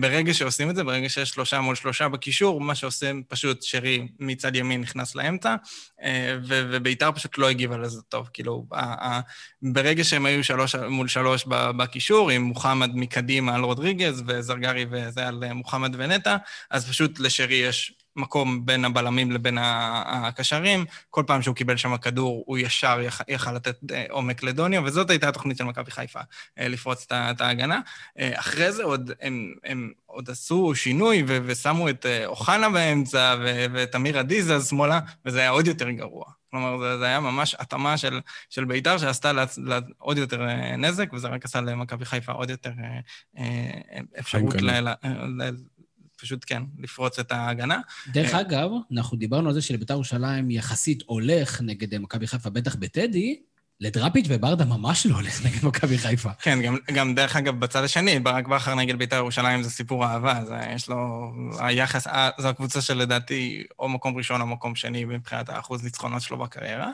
ברגע שעושים את זה, ברגע שיש שלושה מול שלושה בקישור, מה שעושים פשוט שרי מצד ימין נכנס לאמצע, וביתר פשוט לא הגיבה לזה טוב. כאילו, ברגע שהם היו שלוש מול שלוש בקישור, עם מוחמד מקדימה על רודריגז וזרגרי וזה על מוחמד ונטע, אז פשוט לשרי יש מקום בין הבלמים לבין הקשרים. כל פעם שהוא קיבל שם כדור, הוא ישר יכל לתת אה, עומק לדוניו, וזאת הייתה התוכנית של מכבי חיפה, אה, לפרוץ את ההגנה. אה, אחרי זה עוד, הם, הם עוד עשו שינוי ו- ושמו את אוחנה באמצע ואת אמיר עדי זז שמאלה, וזה היה עוד יותר גרוע. כלומר, זה, זה היה ממש התאמה של, של בית"ר שעשתה לה, לה עוד יותר נזק, וזה רק עשה למכבי חיפה עוד יותר אפשרות ל, ל, ל, פשוט כן, לפרוץ את ההגנה. דרך אגב, אנחנו דיברנו על זה שלבית"ר ירושלים יחסית הולך נגד מכבי חיפה, בטח בטדי, לדראפיץ' וברדה ממש לא הולך נגד מכבי חיפה. כן, גם, גם דרך אגב, בצד השני, ברק בכר נגד בית"ר ירושלים זה סיפור אהבה, זה, יש לו... היחס, זו הקבוצה שלדעתי או מקום ראשון או מקום שני מבחינת האחוז ניצחונות שלו בקריירה.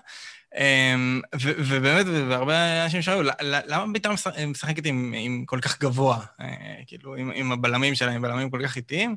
אמ, ובאמת, והרבה אנשים שאלו, למה בית"ר משחקת עם, עם כל כך גבוה? אה, כאילו, עם, עם הבלמים שלהם, בלמים כל כך איטיים?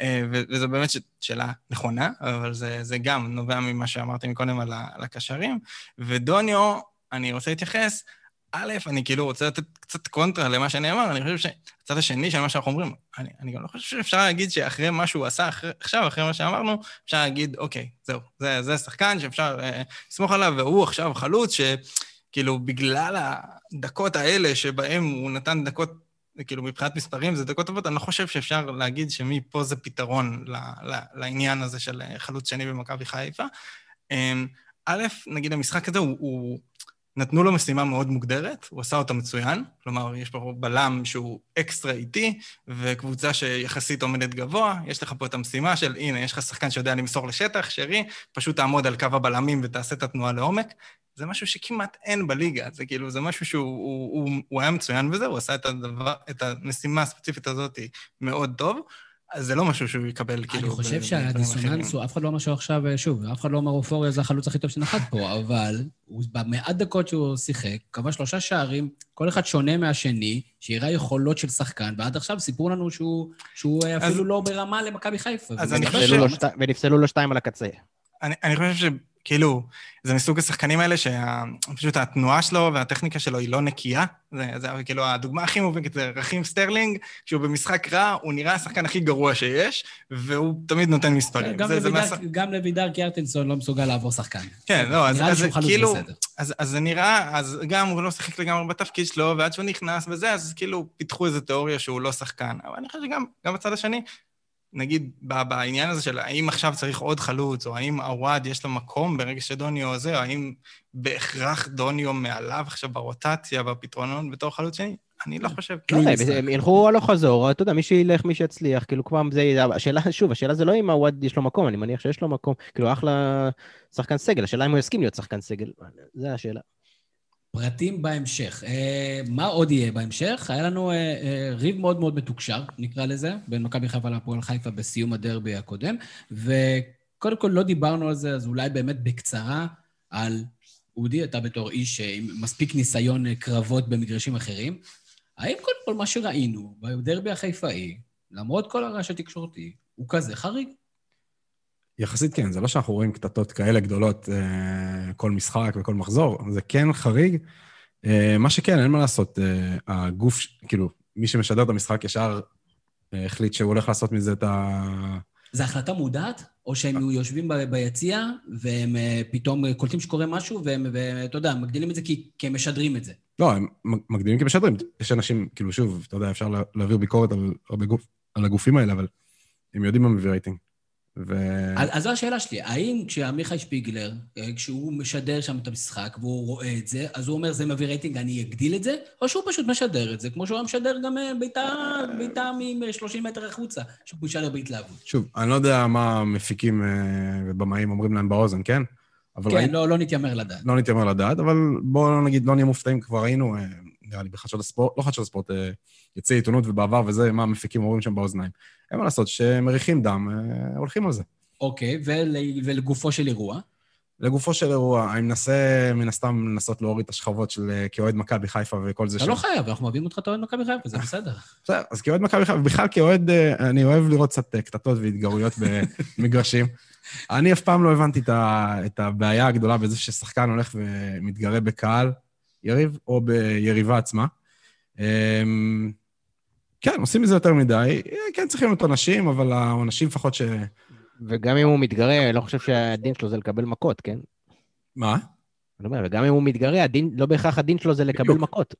אה, וזו באמת שאלה נכונה, אבל זה, זה גם נובע ממה שאמרתי מקודם על הקשרים. ודוניו, אני רוצה להתייחס, א', אני כאילו רוצה לתת קצת קונטרה למה שנאמר, אני חושב שהצד השני של מה שאנחנו אומרים, אני, אני גם לא חושב שאפשר להגיד שאחרי מה שהוא עשה אחרי, עכשיו, אחרי מה שאמרנו, אפשר להגיד, אוקיי, זהו, זה, זה שחקן שאפשר אה, לסמוך עליו, והוא עכשיו חלוץ שכאילו בגלל הדקות האלה שבהם הוא נתן דקות, כאילו מבחינת מספרים זה דקות טובות, אני לא חושב שאפשר להגיד שמפה זה פתרון ל, ל, לעניין הזה של חלוץ שני במכבי חיפה. אמ, א', נגיד המשחק הזה הוא, הוא נתנו לו משימה מאוד מוגדרת, הוא עשה אותה מצוין, כלומר, יש פה בלם שהוא אקסטרה איטי, וקבוצה שיחסית עומדת גבוה, יש לך פה את המשימה של, הנה, יש לך שחקן שיודע למסור לשטח, שרי, פשוט תעמוד על קו הבלמים ותעשה את התנועה לעומק. זה משהו שכמעט אין בליגה, זה כאילו, זה משהו שהוא הוא, הוא, הוא היה מצוין בזה, הוא עשה את, הדבר, את המשימה הספציפית הזאת מאוד טוב. אז זה לא משהו שהוא יקבל, כאילו... אני חושב שהדיסוננס הוא, אף אחד לא אומר שהוא עכשיו, שוב, אף אחד לא אומר אופוריה זה החלוץ הכי טוב שנחת פה, *laughs* אבל הוא במעט דקות שהוא שיחק, קבע שלושה שערים, כל אחד שונה מהשני, שהראה יכולות של שחקן, ועד עכשיו סיפרו לנו שהוא, שהוא אפילו לא ברמה למכבי חיפה. אז אני חושב... ונפסלו לו שתיים על הקצה. אני, אני חושב כאילו, זה מסוג השחקנים האלה שפשוט התנועה שלו והטכניקה שלו היא לא נקייה. זה, זה כאילו, הדוגמה הכי מובהקת זה רחים סטרלינג, כשהוא במשחק רע, הוא נראה השחקן הכי גרוע שיש, והוא תמיד נותן מספרים. גם, זה, לוידר, זה גם לוידר קיארטנסון לא מסוגל לעבור שחקן. כן, לא, אז, אז כאילו, אז, אז זה נראה, אז גם הוא לא שיחק לגמרי בתפקיד שלו, ועד שהוא נכנס וזה, אז כאילו פיתחו איזו תיאוריה שהוא לא שחקן. אבל אני חושב שגם בצד השני, נגיד, בעניין הזה של האם עכשיו צריך עוד חלוץ, או האם עווד יש לו מקום ברגע שדוניו או האם בהכרח דוניו מעליו עכשיו ברוטציה, בפתרונות בתור חלוץ שני, אני לא חושב. לא יודע, הם ילכו הלוך חזור, אתה יודע, מי שילך, מי שיצליח, כאילו כבר זה, השאלה, שוב, השאלה זה לא אם עווד יש לו מקום, אני מניח שיש לו מקום, כאילו אחלה שחקן סגל, השאלה אם הוא יסכים להיות שחקן סגל, זה השאלה. פרטים בהמשך. אה, מה עוד יהיה בהמשך? היה לנו אה, אה, ריב מאוד מאוד מתוקשר, נקרא לזה, בין מכבי חיפה להפועל חיפה בסיום הדרבי הקודם, וקודם כל לא דיברנו על זה, אז אולי באמת בקצרה על אודי, אתה בתור איש עם מספיק ניסיון קרבות במגרשים אחרים. האם קודם כל מה שראינו בדרבי החיפאי, למרות כל הרעש התקשורתי, הוא כזה חריג? יחסית כן, זה לא שאנחנו רואים קטטות כאלה גדולות אה, כל משחק וכל מחזור, זה כן חריג. אה, מה שכן, אין מה לעשות, אה, הגוף, כאילו, מי שמשדר את המשחק ישר החליט שהוא הולך לעשות מזה את ה... זו החלטה מודעת? או שהם יושבים ביציע, והם פתאום קולטים שקורה משהו, והם, ואתה יודע, מגדילים את זה כי, כי הם משדרים את זה. לא, הם מגדילים כי משדרים. יש אנשים, כאילו, שוב, אתה יודע, אפשר להעביר ביקורת על, על, הגוף, על הגופים האלה, אבל הם יודעים מה מביא רייטינג. ו... אז, אז זו השאלה שלי, האם כשעמיחי שפיגלר, אה, כשהוא משדר שם את המשחק והוא רואה את זה, אז הוא אומר, זה מביא רייטינג, אני אגדיל את זה, או שהוא פשוט משדר את זה, כמו שהוא היה משדר גם אה, בעיטה מ-30 מטר החוצה, שהוא משדר בהתלהבות. שוב, אני לא יודע מה מפיקים אה, ובמאים אומרים להם באוזן, כן? כן, ראי... לא, לא נתיימר לדעת. לא נתיימר לדעת, אבל בואו נגיד, לא נהיה מופתעים, כבר ראינו, נראה לי בחדשות הספורט, לא חדשות הספורט, יצא עיתונות ובעבר וזה, מה המפיקים אומרים שם באוזניים. אין מה לעשות, שמריחים דם, אה, הולכים על זה. אוקיי, ול, ולגופו של אירוע? לגופו של אירוע, אני מנסה מן הסתם לנסות להוריד את השכבות של אה, כאוהד מכבי חיפה וכל זה אתה לא חייב, אנחנו מביאים אותך את אוהד מכבי חיפה, זה בסדר. *laughs* בסדר, אז כאוהד מכבי חיפה, בכלל כאוהד, אה, אני אוהב לראות קצת קטטות והתגרויות במגרשים. *laughs* אני אף פעם לא הבנתי את הבעיה הגדולה בזה ששחקן הולך ומתגרה בקהל יריב, או ביריבה עצמה. אמ, כן, עושים מזה יותר מדי. כן צריכים להיות עונשים, אבל העונשים לפחות ש... וגם אם הוא מתגרה, אני לא חושב שהדין שלו זה לקבל מכות, כן? מה? אני אומר, וגם אם הוא מתגרה, הדין, לא בהכרח הדין שלו זה לקבל בדיוק. מכות.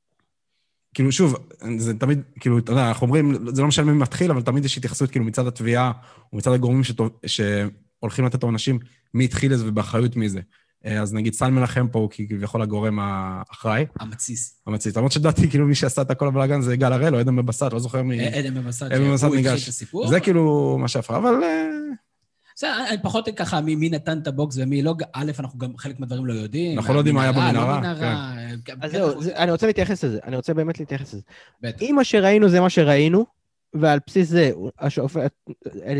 כאילו, שוב, זה תמיד, כאילו, אתה יודע, אנחנו אומרים, זה לא משנה מי מתחיל, אבל תמיד יש התייחסות, כאילו, מצד התביעה, ומצד הגורמים שהולכים לתת עונשים, מי התחיל לזה ובאחריות מי זה. אה, אז נגיד סל מנחם פה הוא כביכול הגורם האחראי. המתסיס. המתסיס. למרות שדעתי, כאילו, מי שעשה את הכל הבלאגן זה גל הראל או עדן בבסט, לא זוכר מי... אה, עדן בבסט, שהוא התחיל את הסיפור. זה כאילו מה שהפך, אבל... בסדר, אה, פחות ככה, מי, מי נתן את הבוקס ומי לא, א', אנחנו גם חלק מהדברים לא יודעים. אנחנו לא יודעים מה היה במנהרה. לא כן. אז זהו, אני רוצה להתייחס לזה, אני רוצה באמת להתייחס לזה. בטח. אם מה שראינו זה מה שראינו, ועל בסיס זה, השופט,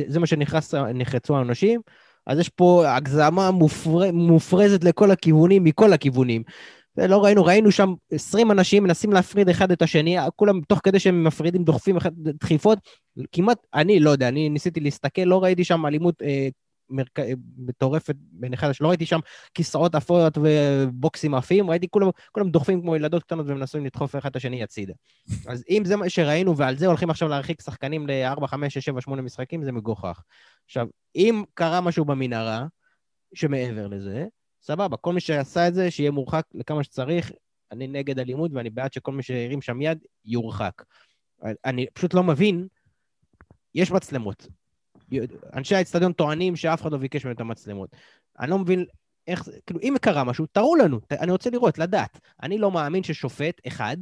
זה מה שנחרצו האנשים, אז יש פה הגזמה מופר... מופרזת לכל הכיוונים, מכל הכיוונים. לא ראינו, ראינו שם 20 אנשים מנסים להפריד אחד את השני, כולם תוך כדי שהם מפרידים דוחפים אחד דחיפות, כמעט, אני לא יודע, אני ניסיתי להסתכל, לא ראיתי שם אלימות אה, מרק... מטורפת בין אחד לשני, לא ראיתי שם כיסאות אפויות ובוקסים עפים, ראיתי כולם, כולם דוחפים כמו ילדות קטנות ומנסים לדחוף אחד את השני הצידה. אז אם זה מה שראינו ועל זה הולכים עכשיו להרחיק שחקנים ל-4, 5, 6, 7, 8 משחקים, זה מגוחך. עכשיו, אם קרה משהו במנהרה, שמעבר לזה, סבבה, כל מי שעשה את זה, שיהיה מורחק לכמה שצריך. אני נגד אלימות ואני בעד שכל מי שהרים שם יד, יורחק. אני פשוט לא מבין, יש מצלמות. אנשי האצטדיון טוענים שאף אחד לא ביקש מהם את המצלמות. אני לא מבין איך כאילו, אם קרה משהו, תראו לנו, אני רוצה לראות, לדעת. אני לא מאמין ששופט אחד,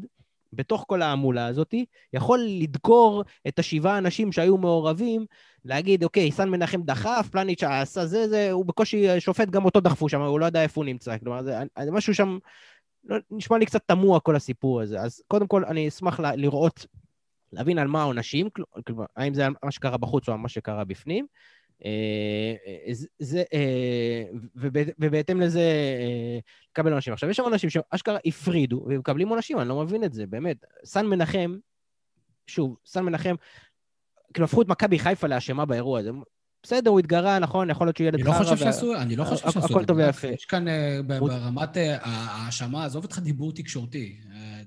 בתוך כל ההמולה הזאת, יכול לדקור את השבעה אנשים שהיו מעורבים, להגיד, אוקיי, סן מנחם דחף, פלניץ' עשה זה, זה, הוא בקושי שופט, גם אותו דחפו שם, הוא לא יודע איפה הוא נמצא. כלומר, זה משהו שם, לא, נשמע לי קצת תמוה כל הסיפור הזה. אז קודם כל, אני אשמח לראות, להבין על מה העונשים, כלומר, האם זה מה שקרה בחוץ או מה שקרה בפנים. אה, אה, זה, אה, ובהתאם לזה לקבל עונשים. עכשיו, יש שם אנשים שאשכרה הפרידו ומקבלים עונשים, אני לא מבין את זה, באמת. סן מנחם, שוב, סן מנחם, כאילו הפכו את מכבי חיפה לאשמה באירוע הזה. בסדר, הוא התגרה, נכון, יכול להיות שהוא ילד חרא. אני לא חושב שעשו, אני לא חושב שעשו. הכל טוב ויפה. יש כאן ברמת ההאשמה, עזוב אותך דיבור תקשורתי.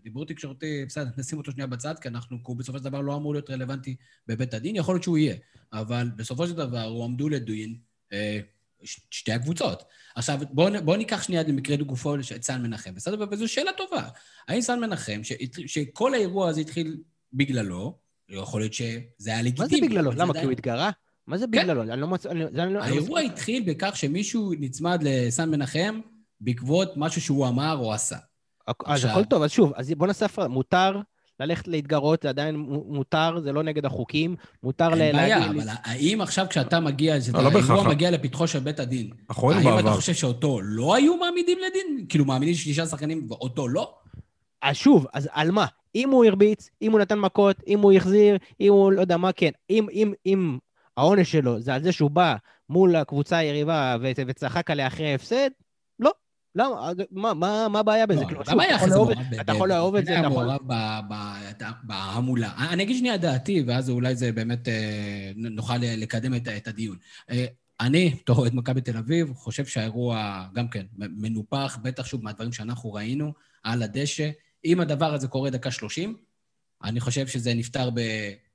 דיבור תקשורתי, בסדר, נשים אותו שנייה בצד, כי אנחנו, הוא בסופו של דבר לא אמור להיות רלוונטי בבית הדין, יכול להיות שהוא יהיה, אבל בסופו של דבר הוא עמדו לדין אה, שתי הקבוצות. עכשיו, בואו בוא ניקח שנייה למקרה לגופו את סן מנחם, בסדר? וזו שאלה טובה. האם סן מנחם, ש, שכל האירוע הזה התחיל בגללו, יכול להיות שזה היה לגיטימי. מה זה בגללו? למה? כי הוא התגרה? מה זה כן. בגללו? אני לא מצ... לא- האירוע התחיל בכך שמישהו נצמד לסן מנחם בעקבות משהו שהוא אמר או עשה. אז הכל טוב, אז שוב, אז בוא נעשה הפרדה. מותר ללכת להתגרות, זה עדיין מותר, זה לא נגד החוקים, מותר להגיד... אין בעיה, אבל האם עכשיו כשאתה מגיע, לא, לא האירוע מגיע לפתחו של בית הדין, האם אתה חושב שאותו לא היו מעמידים לדין? כאילו, מעמידים שישה שחקנים ואותו לא? אז שוב, אז על מה? אם הוא הרביץ, אם הוא נתן מכות, אם הוא החזיר, אם הוא לא יודע מה כן, אם, אם, אם העונש שלו זה על זה שהוא בא מול הקבוצה היריבה וצחק עליה אחרי ההפסד, למה? מה, מה, הבעיה בזה? למה אחרי זה אתה יכול לאהוב את זה, אתה יכול... בהמולה. אני אגיד שנייה דעתי, ואז אולי זה באמת אה, נוכל לקדם את הדיון. אה, אני, בתור אוהד מכבי תל אביב, חושב שהאירוע גם כן מנופח, בטח שוב מהדברים שאנחנו ראינו על הדשא. אם הדבר הזה קורה דקה שלושים, אני חושב שזה נפתר ב...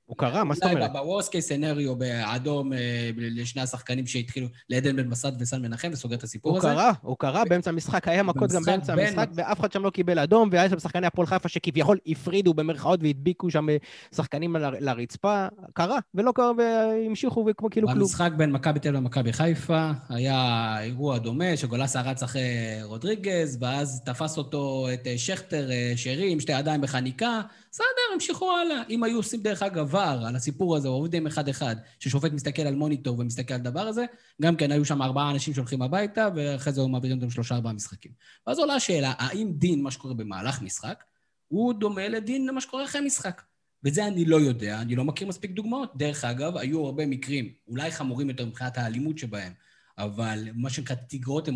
הוא קרה, מה זאת אומרת? בוורס קייס סנריו באדום אה, לשני השחקנים שהתחילו, לעדן בן מסד וסן מנחם, וסוגר את הסיפור הזה. הוא קרה, הוא קרה באמצע המשחק, היה מכות גם באמצע המשחק, ואף אחד שם לא קיבל אדום, והיה שם שחקני הפועל חיפה שכביכול הפרידו במרכאות והדביקו שם שחקנים לרצפה. קרה, ולא קרה, והמשיכו וכמו כאילו כלום. במשחק בין מכבי תל אביב למכבי חיפה, היה אירוע דומה, שגולסה רץ אחרי רודריגז, ואז תפס אותו את אה, שכטר אה, שרי עם שתי ידיים בחניקה. בסדר, המשיכו הלאה. אם היו עושים דרך אגב ור על הסיפור הזה, עובדים אחד-אחד, ששופט מסתכל על מוניטור ומסתכל על הדבר הזה, גם כן היו שם ארבעה אנשים שהולכים הביתה, ואחרי זה היו מעבירים אותם שלושה-ארבעה משחקים. ואז עולה השאלה, האם דין מה שקורה במהלך משחק, הוא דומה לדין למה שקורה אחרי משחק? וזה אני לא יודע, אני לא מכיר מספיק דוגמאות. דרך אגב, היו הרבה מקרים, אולי חמורים יותר מבחינת האלימות שבהם, אבל מה שנקרא תגרות אה,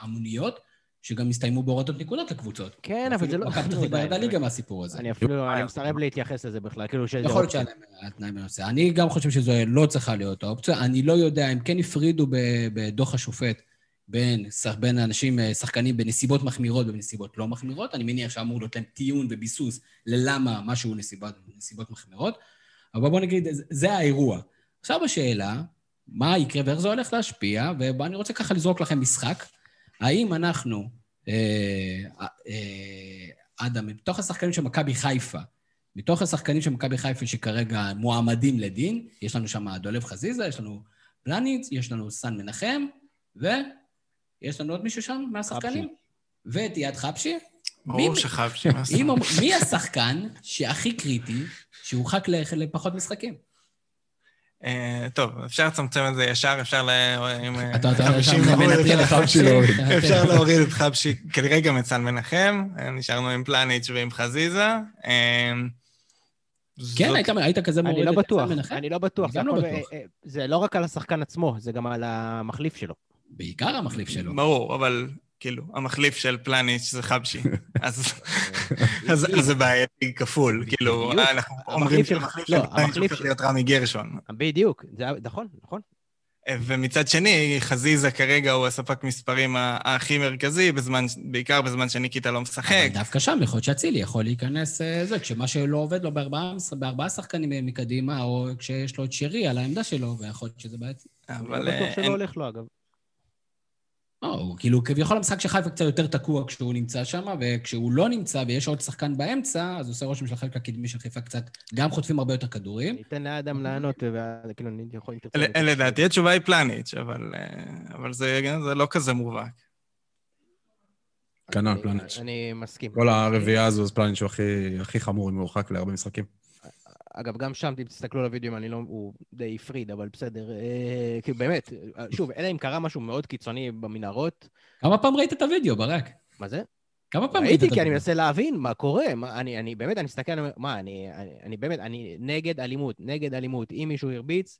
המוניות, שגם הסתיימו בהורדות נקודות לקבוצות. כן, אבל זה לא... מכבי פתח תקווה ירדה ליגה מהסיפור הזה. אני אפילו, אני מסרב להתייחס לזה בכלל, כאילו שזה... יכול להיות שהיה להם בנושא. אני גם חושב שזו לא צריכה להיות האופציה. אני לא יודע, אם כן הפרידו בדוח השופט בין, בין אנשים, אה, שחקנים בנסיבות מחמירות ובנסיבות לא מחמירות, אני מניח שאמור להיות להם טיעון וביסוס ללמה משהו נסיבות, נסיבות מחמירות. אבל בוא נגיד, זה האירוע. עכשיו השאלה, מה יקרה ואיך זה הולך להשפיע, ואני רוצה ככה לזרוק לכם משחק. האם אנחנו, אה, אה, אדם, מתוך השחקנים של מכבי חיפה, מתוך השחקנים של מכבי חיפה שכרגע מועמדים לדין, יש לנו שם דולב חזיזה, יש לנו פלניץ, יש לנו סן מנחם, ויש לנו עוד מישהו שם מהשחקנים? ואת יד חבשי. ברור שחבשי. מי השחקן שהכי קריטי, שהורחק לפחות משחקים? אה, טוב, אפשר לצמצם את זה ישר, אפשר ל... אתה מנטרל את חבשי להוריד. *laughs* אפשר להוריד את חבשי, כנראה גם את סל מנחם, נשארנו עם פלניץ' ועם חזיזה. אה, כן, היית כזה מוריד את סל מנחם? אני לא בטוח, אני לא בטוח. אה, זה לא רק על השחקן עצמו, זה גם על המחליף שלו. בעיקר המחליף שלו. ברור, אבל כאילו, המחליף של פלניץ' זה חבשי. *laughs* אז זה בעייתי כפול, כאילו, אנחנו אומרים שהמחליף של פלניץ' הופך להיות רמי גרשון. בדיוק, זה נכון, נכון. ומצד שני, חזיזה כרגע הוא הספק מספרים הכי מרכזי, בזמן, בעיקר בזמן שניקיטה לא משחק. אבל דווקא שם יכול להיות שאצילי יכול להיכנס, אה, זה, כשמה שלא עובד לו בארבעה, בארבעה שחקנים מקדימה, או כשיש לו את שרי על העמדה שלו, ויכול להיות שזה בעייתי. אבל... אני בטוח שלא הולך לו, אגב. לא, הוא כאילו, כביכול המשחק של חיפה קצת יותר תקוע כשהוא נמצא שם, וכשהוא לא נמצא ויש עוד שחקן באמצע, אז עושה רושם של החלק הקדמי של חיפה קצת, גם חוטפים הרבה יותר כדורים. ניתן לאדם לענות, וכאילו, אני יכול... לדעתי התשובה היא פלניץ', אבל, אה, אבל זה, זה לא כזה מובהק. כנ"ל, פלניץ'. אני מסכים. כל הרביעייה הזו, אז פלניץ' הוא הכי, הכי חמור אם הוא הורחק להרבה משחקים. אגב, גם שם, אם תסתכלו על הוידאו, אני לא... הוא די הפריד, אבל בסדר. אה, כאילו, באמת, שוב, אלא אם קרה משהו מאוד קיצוני במנהרות, כמה פעם ראית את הוידאו, ברק? מה זה? כמה פעם ראיתי, כי אני? מנסה להבין מה קורה. מה, אני, אני באמת, אני מסתכל, מה, אני, אני, אני באמת, אני נגד אלימות, נגד אלימות. אם מישהו הרביץ,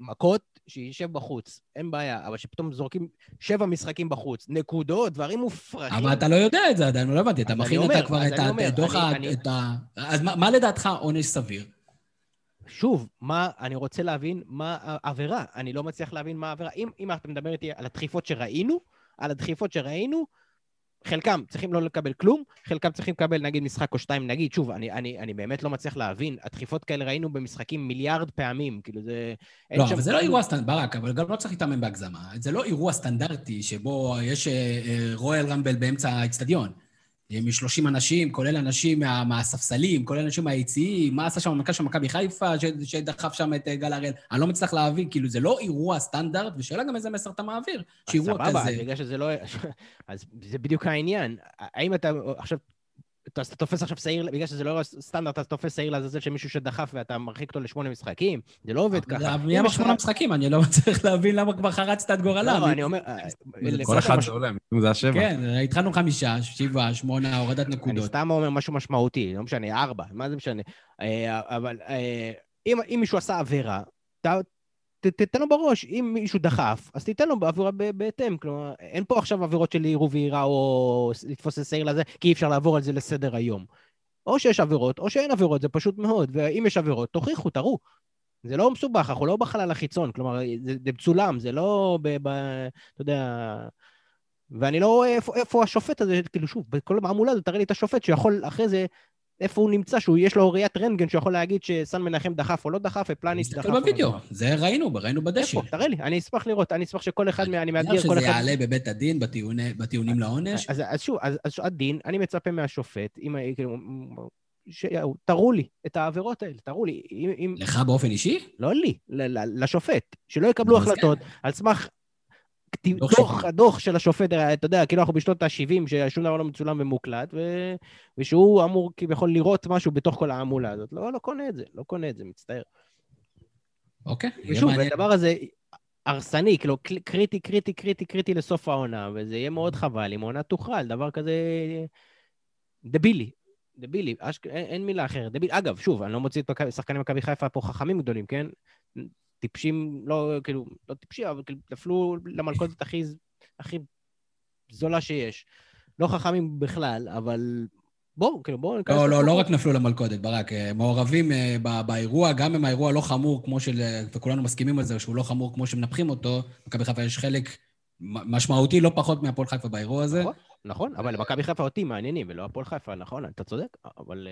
מכות, שישב בחוץ, אין בעיה. אבל שפתאום זורקים שבע משחקים בחוץ, נקודות, דברים מופרכים. אבל אתה לא יודע את זה עדיין, לא הבנתי. אתה מכין אתה כבר את אני ה- אומר, את ה... אז מה מה לדעתך עונש סביר? שוב, מה, אני רוצה להבין מה העבירה. אני לא מצליח להבין מה העבירה. אם, אם אתה מדבר איתי על הדחיפות שראינו, על הדחיפות שראינו, חלקם צריכים לא לקבל כלום, חלקם צריכים לקבל נגיד משחק או שתיים, נגיד, שוב, אני, אני, אני באמת לא מצליח להבין, הדחיפות כאלה ראינו במשחקים מיליארד פעמים, כאילו זה... לא, אבל זה לא. אירוע סטנדרטי, ברק, אבל גם לא צריך להתאמן בהגזמה. זה לא אירוע סטנדרטי שבו יש רויאל רמבל באמצע האצטדיון. מ-30 אנשים, כולל אנשים מה, מהספסלים, כולל אנשים מהיציעים, מה עשה שם המנכ"ל של מכבי חיפה, ש, שדחף שם את אה, גל הראל. אני לא מצליח להבין, כאילו, זה לא אירוע סטנדרט, ושאלה גם איזה מסר אתה מעביר. אז שאירוע סבבה, כזה... בגלל שזה לא... *laughs* אז זה בדיוק העניין. האם אתה עכשיו... אתה אז אתה תופס עכשיו שעיר, בגלל שזה לא סטנדרט, אתה תופס שעיר לעזאזל של מישהו שדחף ואתה מרחיק אותו לשמונה משחקים? זה לא עובד ככה. אבל מי אמר שמונה משחקים? אני לא מצליח להבין למה כבר חרצת את גורלם. לא, אני אומר... כל אחד זה עולה, אם זה השבע. כן, התחלנו חמישה, שבעה, שמונה, הורדת אני נקודות. סתם אומר משהו משמעותי, לא משנה, ארבע, מה זה משנה? אה, אבל אה, אם אם מישהו עשה עבירה, תתן לו בראש, אם מישהו דחף, אז תיתן לו בעבירה ב- בהתאם. כלומר, אין פה עכשיו עבירות של עירוב ועירה או לתפוס את שעיר לזה, כי אי אפשר לעבור על זה לסדר היום. או שיש עבירות, או שאין עבירות, זה פשוט מאוד. ואם יש עבירות, תוכיחו, תראו. זה לא מסובך, אנחנו לא בחלל החיצון, כלומר, זה, זה מצולם, זה לא ב... ב אתה יודע... ואני לא רואה איפה, איפה השופט הזה, כאילו שוב, בכל המעמולה הזאת, תראה לי את השופט שיכול אחרי זה, איפה הוא נמצא, שהוא, יש לו ראיית רנטגן שיכול להגיד שסן מנחם דחף או לא דחף, ופלניץ' דחף. תסתכל לא בווידאו. זה ראינו, ראינו בדשא. איפה? תראה לי, אני אשמח לראות, אני אשמח שכל אחד, מה- אני מאתגר כל שזה אחד. יעלה בבית הדין בטיעוני- בטיעונים לעונש. אז, שוב, אז, הדין, אני מצפה מהשופט, אם, כאילו. תראו לי את העבירות האלה, תראו לי, לך באופן אישי? לא לי, לשופט, שלא יקבלו כן. החלטות על סמך דוח. הדוח של השופט, אתה יודע, כאילו אנחנו בשנות ה-70, ששום דבר לא מצולם ומוקלט, ו... ושהוא אמור כביכול לראות משהו בתוך כל ההמולה הזאת. לא, לא קונה את זה, לא קונה את זה, מצטער. אוקיי. ושוב. הדבר הזה הרסני, כאילו קריטי, קריטי, קריטי, קריטי לסוף העונה, וזה יהיה מאוד חבל אם העונה תוכל, דבר כזה דבילי. דבילי, אשכ... אין, אין מילה אחרת. דבילי. אגב, שוב, אני לא מוציא את מכבי- שחקני מכבי חיפה פה חכמים גדולים, כן? טיפשים, לא, כאילו, לא טיפשים, אבל כאילו, נפלו למלכודת הכי, הכי זולה שיש. לא חכמים בכלל, אבל בואו, כאילו, בואו לא, לא, לא. רק נפלו למלכודת, ברק. אה, מעורבים אה, ב- באירוע, גם אם האירוע לא חמור כמו של... אה, וכולנו מסכימים על זה, שהוא לא חמור כמו שמנפחים אותו, מכבי חיפה יש חלק משמעותי לא פחות מהפועל חיפה באירוע הזה. נכון, נכון, אבל למכבי חיפה אותי מעניינים, ולא הפועל חיפה, נכון, אתה צודק, אבל...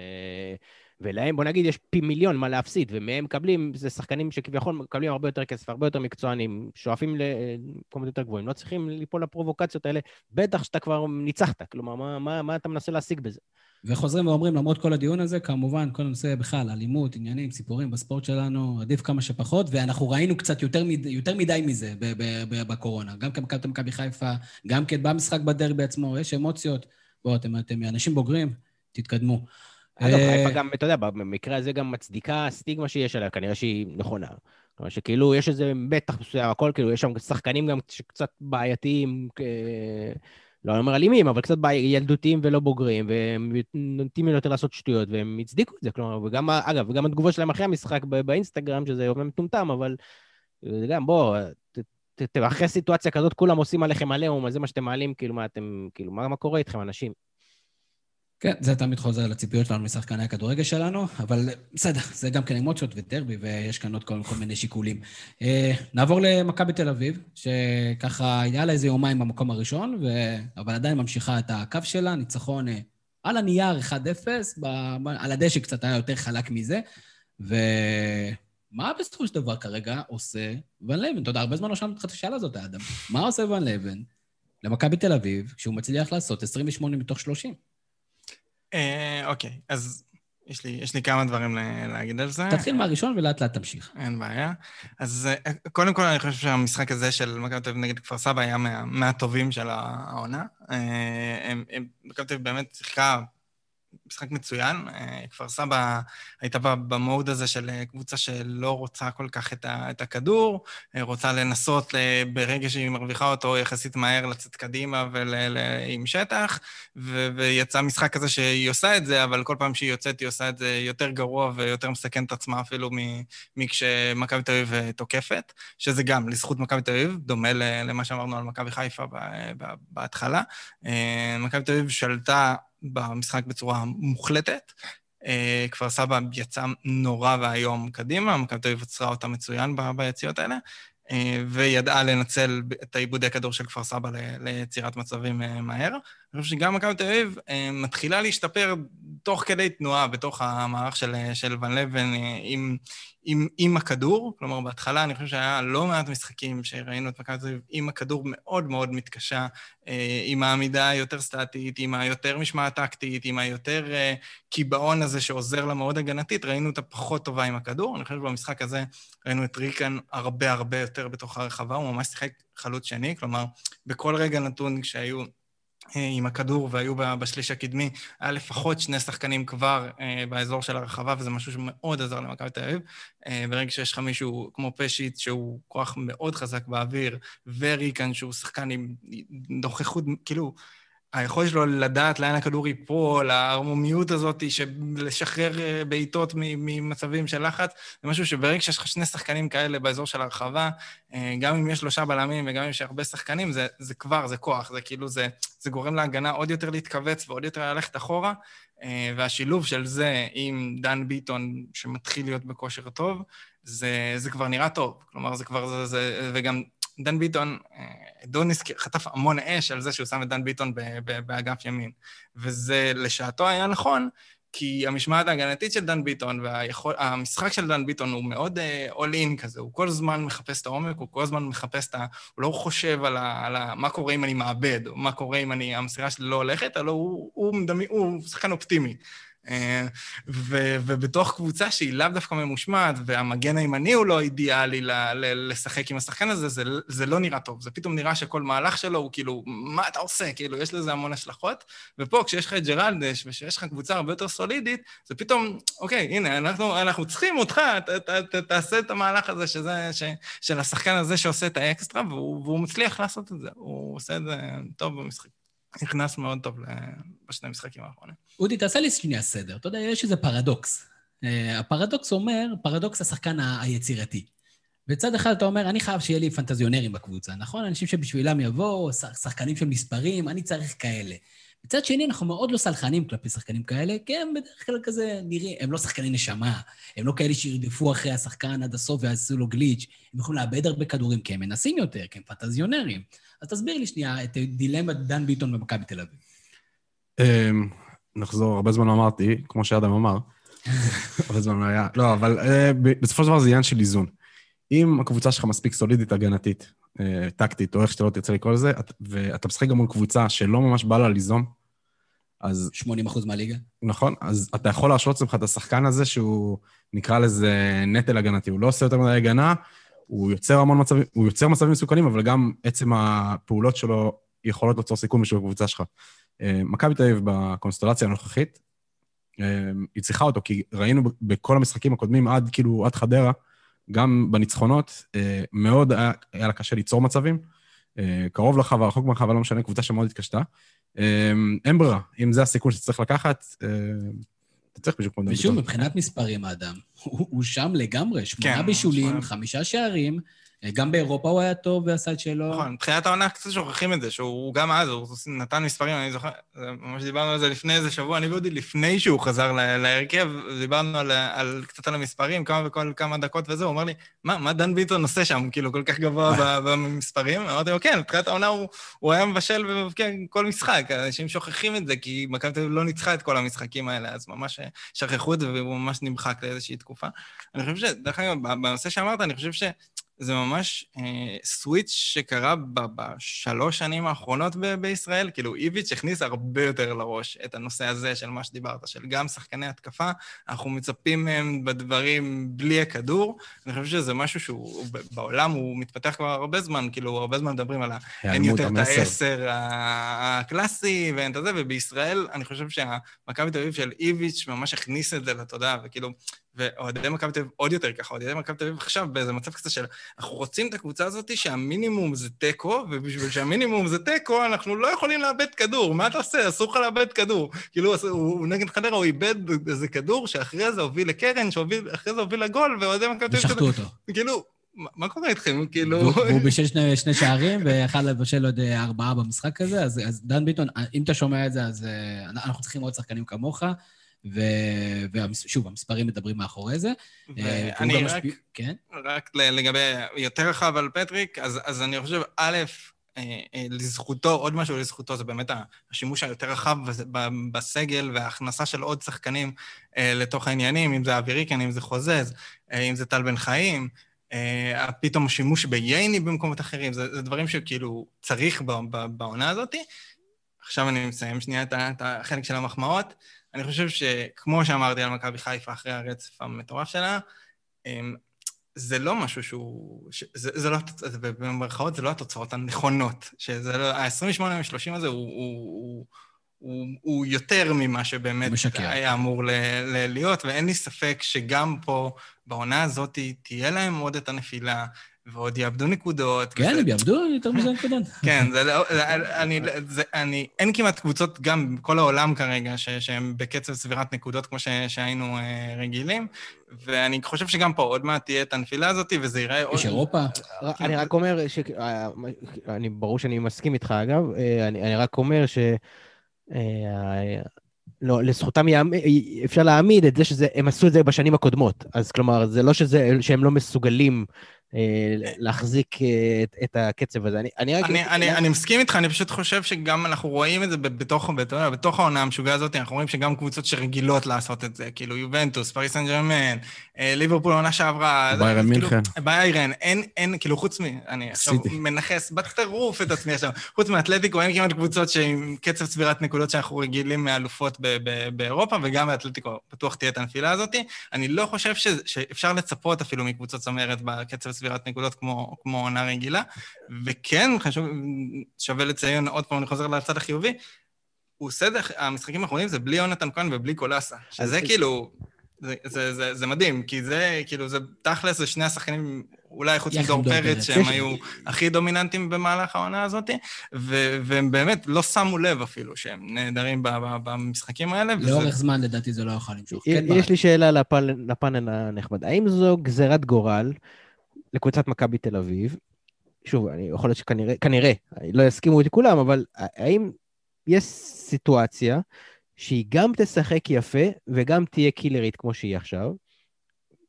ולהם, בוא נגיד, יש פי מיליון מה להפסיד, ומהם מקבלים, זה שחקנים שכביכול מקבלים הרבה יותר כסף, הרבה יותר מקצוענים, שואפים למקומות יותר גבוהים, לא צריכים ליפול לפרובוקציות האלה, בטח שאתה כבר ניצחת, כלומר, מה, מה, מה אתה מנסה להשיג בזה? וחוזרים ואומרים, למרות כל הדיון הזה, כמובן, כל הנושא בכלל, אלימות, עניינים, סיפורים בספורט שלנו, עדיף כמה שפחות, ואנחנו ראינו קצת יותר, מד... יותר מדי מזה ב- ב- ב- בקורונה. גם כמכבי מכבי חיפה, גם כן במשחק בדרבי עצמו, יש אמוציות. בואו, אתם, אתם אנשים בוגרים, תתקדמו. אגב, אה, חיפה גם, אתה יודע, במקרה הזה גם מצדיקה סטיגמה שיש עליה, כנראה שהיא נכונה. כלומר שכאילו, יש איזה מתח מסוים, הכל, כאילו, יש שם שחקנים גם שקצת בעייתיים, אה, לא אומר אלימים, אבל קצת ילדותיים ולא בוגרים, והם נוטים יותר לעשות שטויות, והם הצדיקו את זה, כלומר, וגם, אגב, וגם התגובות שלהם אחרי המשחק באינסטגרם, שזה אומנם מטומטם, אבל זה גם, בוא, ת- ת- ת- אחרי סיטואציה כזאת, כולם עושים עליכם עליהום, אז זה מה שאתם מעלים, כאילו, מה אתם, כאילו, מה מה קורה איתכם, אנשים? כן, זה תמיד חוזר לציפיות שלנו משחקני הכדורגל שלנו, אבל בסדר, זה גם כן אמוציות ודרבי, ויש כאן עוד כל, כל מיני שיקולים. אה, נעבור למכבי תל אביב, שככה היה לה איזה יומיים במקום הראשון, ו... אבל עדיין ממשיכה את הקו שלה, ניצחון אה, על הנייר 1-0, ב... על הדשא קצת היה יותר חלק מזה, ומה בסופו של דבר כרגע עושה ון לבן? אתה יודע, הרבה זמן לא שאלנו אותך את השאלה הזאת, אדם. מה עושה ון לבן למכבי תל אביב, כשהוא מצליח לעשות 28 מתוך 30. אה, אוקיי, אז יש לי, יש לי כמה דברים להגיד על זה. תתחיל מהראשון ולאט לאט תמשיך. אין בעיה. אז אה, קודם כל, אני חושב שהמשחק הזה של מכבי תל אביב נגד כפר סבא היה מה, מהטובים של העונה. אה, מכבי תל אביב באמת שיחקה משחק מצוין. אה, כפר סבא הייתה במוד הזה של אה, קבוצה שלא רוצה כל כך את, ה, את הכדור, אה, רוצה לנסות ברגע שהיא מרוויחה אותו יחסית מהר לצאת קדימה ועם שטח, ו, ויצא משחק כזה שהיא עושה את זה, אבל כל פעם שהיא יוצאת היא עושה את זה יותר גרוע ויותר מסכן את עצמה אפילו מכשמכבי תל אביב תוקפת, שזה גם לזכות מכבי תל אביב, דומה למה שאמרנו על מכבי חיפה בהתחלה. מכבי תל אביב שלטה במשחק בצורה מוחלטת. אה, כפר סבא יצא נורא ואיום קדימה, מכבי תל אביב עצרה אותה מצוין ביציאות האלה, אה, וידעה לנצל את העיבודי כדור של כפר סבא ליצירת מצבים אה, מהר. אני חושב שגם מכבי תל אביב מתחילה להשתפר תוך כדי תנועה בתוך המערך של, של ון לבן עם, עם, עם הכדור. כלומר, בהתחלה אני חושב שהיה לא מעט משחקים שראינו את מכבי תל אביב עם הכדור מאוד מאוד מתקשה, אה, עם העמידה היותר סטטית, עם היותר משמעת טקטית, עם היותר אה, קיבעון הזה שעוזר לה מאוד הגנתית, ראינו אותה פחות טובה עם הכדור. אני חושב שבמשחק הזה ראינו את ריקן הרבה הרבה יותר בתוך הרחבה, הוא ממש שיחק חלוץ שני, כלומר, בכל רגע נתון כשהיו... אה, עם הכדור והיו בשליש הקדמי, היה לפחות שני שחקנים כבר אה, באזור של הרחבה, וזה משהו שמאוד עזר למכבי תל אביב. אה, ברגע שיש לך מישהו כמו פשיט, שהוא כוח מאוד חזק באוויר, וריקן, שהוא שחקן עם נוכחות, כאילו, היכולת שלו לדעת לאן הכדור ייפול, הערמומיות הזאת לשחרר אה, בעיטות ממצבים של לחץ, זה משהו שברגע שיש לך שני שחקנים כאלה באזור של הרחבה, אה, גם אם יש שלושה בלמים וגם אם יש הרבה שחקנים, זה, זה כבר, זה כוח, זה כאילו, זה, זה גורם להגנה עוד יותר להתכווץ ועוד יותר ללכת אחורה, אה, והשילוב של זה עם דן ביטון, שמתחיל להיות בכושר טוב, זה, זה כבר נראה טוב. כלומר, זה כבר, זה, זה, וגם דן ביטון, אה, דוניס חטף המון אש על זה שהוא שם את דן ביטון באגף ימין. וזה לשעתו היה נכון, כי המשמעת ההגנתית של דן ביטון והמשחק של דן ביטון הוא מאוד אול uh, אין כזה, הוא כל הזמן מחפש את העומק, הוא כל הזמן מחפש את ה... הוא לא חושב על, ה, על ה, מה קורה אם אני מאבד, או מה קורה אם אני, המסירה שלי לא הולכת, אלא הוא, הוא, מדמי, הוא שחקן אופטימי. ו, ובתוך קבוצה שהיא לאו דווקא ממושמעת, והמגן הימני הוא לא אידיאלי ל, ל, לשחק עם השחקן הזה, זה, זה לא נראה טוב. זה פתאום נראה שכל מהלך שלו הוא כאילו, מה אתה עושה? כאילו, יש לזה המון השלכות. ופה, כשיש לך את ג'רלדש, ושיש לך קבוצה הרבה יותר סולידית, זה פתאום, אוקיי, הנה, אנחנו, אנחנו צריכים אותך, ת, ת, ת, תעשה את המהלך הזה, שזה, ש, של השחקן הזה שעושה את האקסטרה, והוא, והוא מצליח לעשות את זה. הוא עושה את זה טוב במשחק. נכנס מאוד טוב בשני המשחקים האחרונים. אודי, תעשה לי שנייה סדר. אתה יודע, יש איזה פרדוקס. אה, הפרדוקס אומר, פרדוקס השחקן היצירתי. בצד אחד אתה אומר, אני חייב שיהיה לי פנטזיונרים בקבוצה, נכון? אנשים שבשבילם יבואו, שחקנים של מספרים, אני צריך כאלה. מצד שני, אנחנו מאוד לא סלחנים כלפי שחקנים כאלה, כי הם בדרך כלל כזה נראים, הם לא שחקני נשמה, הם לא כאלה שירדפו אחרי השחקן עד הסוף ויעשו לו גליץ', הם יכולים לאבד הרבה כדורים כי הם מנסים יותר, כי הם פנטזיונרים. אז תסביר לי שנייה את דילמת דן ביטון במכבי תל אביב. אמ, נחזור, הרבה זמן לא אמרתי, כמו שאדם אמר. *laughs* הרבה זמן לא היה. לא, אבל אה, בסופו של דבר זה עניין של איזון. אם הקבוצה שלך מספיק סולידית הגנתית, אה, טקטית, או איך שאתה לא תרצה לקרוא לזה, ואתה משחק גם מול קבוצה שלא ממש בא לה ליזום, אז... 80 אחוז מהליגה. נכון, אז אתה יכול להרשות לעצמך את השחקן הזה שהוא, נקרא לזה נטל הגנתי. הוא לא עושה יותר מדי הגנה, הוא יוצר המון מצבים, הוא יוצר מצבים מסוכנים, אבל גם עצם הפעולות שלו יכולות ליצור סיכון בשביל הקבוצה שלך. אה, מכבי תל אביב בקונסטלציה הנוכחית, אה, היא צריכה אותו, כי ראינו בכל המשחקים הקודמים עד כאילו, עד חדרה, גם בניצחונות, אה, מאוד היה, היה לה קשה ליצור מצבים. קרוב לחווה, רחוק מהחווה, לא משנה, קבוצה שמאוד התקשתה. אין ברירה, אם זה הסיכון שצריך לקחת, אתה צריך מישהו כמו דן ושוב, מבחינת מספרים, האדם, הוא שם לגמרי, שמונה כן, בישולים, חמישה שערים, גם באירופה הוא היה טוב ועשה את שלו. נכון, מבחינת העונה קצת שוכחים את זה, שהוא גם אז, הוא נתן מספרים, אני זוכר, ממש דיברנו על זה לפני איזה שבוע, אני ואודי, לפני שהוא חזר להרכב, דיברנו על, על, קצת על המספרים, כמה וכל כמה דקות וזה, הוא אמר לי, מה, מה דן ביטון עושה שם, כאילו, כל כך גבוה *laughs* במספרים? אמרתי לו, כן, מבחינת העונה הוא, הוא היה מבשל ומבקיע כל משחק, אנשים שוכחים את זה, כי מכבי תל אביב לא ניצחה את כל המשחקים האלה, אז ממש שכחו את זה, והוא ממש נמחק לאיזושהי תקופה. אני חושב ש... דרך אגב, בנושא שאמרת, אני חושב ש... זה ממש אה, סוויץ' שקרה בשלוש שנים האחרונות ב- בישראל. כאילו, איביץ' הכניס הרבה יותר לראש את הנושא הזה של מה שדיברת, של גם שחקני התקפה, אנחנו מצפים מהם בדברים בלי הכדור. אני חושב שזה משהו שהוא, בעולם הוא מתפתח כבר הרבה זמן, כאילו, הרבה זמן מדברים על ה... אין יותר את. העשר הקלאסי ואין את הזה, ובישראל אני חושב שהמכבי תל אביב של איביץ' ממש הכניס את זה לתודעה, וכאילו, ואוהדי מכבי תל אביב עוד יותר ככה, אוהדי מכבי תל אביב עכשיו באיזה מצב כזה של, אנחנו רוצים את הקבוצה הזאת שהמינימום זה תיקו, ובשביל שהמינימום זה תיקו, אנחנו לא יכולים לאבד כדור, מה אתה עושה? אסור לך לאבד כדור. כאילו, הוא, הוא נגד חדרה, הוא איבד איזה כדור שאחרי זה הוביל לקרן, שאחרי זה הוביל לגול, ואוהדי מכבי תל אביב... ושחטו אותו. כאילו, מה מה קורה איתכם? כאילו... והוא בישל שני, שני שערים, ויכל לבשל עוד אה, ארבעה במשחק הזה, אז, אז דן ביטון, אם אתה שומע את זה, אז אה, אנחנו צריכים עוד שחקנים כמוך, ושוב, המספרים מדברים מאחורי זה. אה, גם רק... משפיע- כן? רק לגבי יותר רחב על פטריק, אז, אז אני חושב, א', אה, אה, לזכותו, עוד משהו לזכותו, זה באמת השימוש היותר רחב בסגל וההכנסה של עוד שחקנים לתוך העניינים, אם זה אבי ריקן, אם זה חוזז, אם זה טל בן חיים, פתאום שימוש בייני במקומות אחרים, זה, זה דברים שכאילו צריך בעונה הזאת. עכשיו אני מסיים שנייה את החלק של המחמאות. אני חושב שכמו שאמרתי על מכבי חיפה אחרי הרצף המטורף שלה, אמ, זה לא משהו שהוא... ש- זה, זה לא, במרכאות, זה לא התוצאות הנכונות. שזה לא... ה-28 מ-30 הזה הוא, הוא, הוא, הוא, הוא יותר ממה שבאמת משקר. היה אמור ל, ל, להיות, ואין לי ספק שגם פה, בעונה הזאת, תהיה להם עוד את הנפילה, ועוד יאבדו נקודות. כן, הם יאבדו יותר מזה נקודות. *laughs* כן, זה לא, אני, זה, אני, אין כמעט קבוצות גם בכל העולם כרגע ש, שהן בקצב צבירת נקודות כמו ש, שהיינו אה, רגילים, ואני חושב שגם פה עוד מעט תהיה את הנפילה הזאת, וזה ייראה עוד... יש אירופה. אני רק אומר, ש... אה, אני, ברור שאני מסכים איתך אגב, אה, אני, אני רק אומר ש... לא, לזכותם יעמ... אפשר להעמיד את זה שהם עשו את זה בשנים הקודמות. אז כלומר, זה לא שזה, שהם לא מסוגלים להחזיק אה, את, את הקצב הזה. אני, אני רק... אני, אני, אני מסכים איתך, אני פשוט חושב שגם אנחנו רואים את זה בתוך, בתוך, בתוך העונה המשוגעה הזאת, אנחנו רואים שגם קבוצות שרגילות לעשות את זה, כאילו יובנטוס, פריס סן ג'רמן, אה, ליברפול עונה שעברה. ביירן כאילו, מינכן. ביירן, אין, אין, כאילו חוץ מ... אני עכשיו. מנכס בטירוף את עצמי עכשיו. חוץ מאתלטיקו, אין כמעט קבוצות שעם קצב צבירת נקודות שאנחנו רגילים מאלופות ב- ב- באירופה, וגם באתלטיקו בטוח תהיה את הנפילה הזאת. אני לא חושב ש, שאפשר לצפות אפילו מקבוצות צמרת בקצב צבירת נקודות כמו, כמו עונה רגילה. וכן, חשוב, שווה לציין, עוד פעם, אני חוזר לצד החיובי, הוא עושה את זה, המשחקים האחרונים זה בלי יונתן כהן ובלי קולאסה. שזה אז- כאילו, זה, זה, זה, זה מדהים, כי זה, כאילו, זה תכלס, זה שני השחקנים, אולי חוץ מדור פרץ. שהם יש- היו הכי דומיננטיים במהלך העונה הזאת, ו- והם באמת לא שמו לב אפילו שהם נהדרים ב- ב- במשחקים האלה. וזה- לאורך זמן, לדעתי, זה לא יוכל למשוך. יש כן, ברק. לי שאלה לפאנל הנחמד. האם זו גזירת גורל לקבוצת מכבי תל אביב? שוב, אני יכול להיות שכנראה, כנראה, לא יסכימו איתי כולם, אבל האם יש סיטואציה שהיא גם תשחק יפה וגם תהיה קילרית כמו שהיא עכשיו?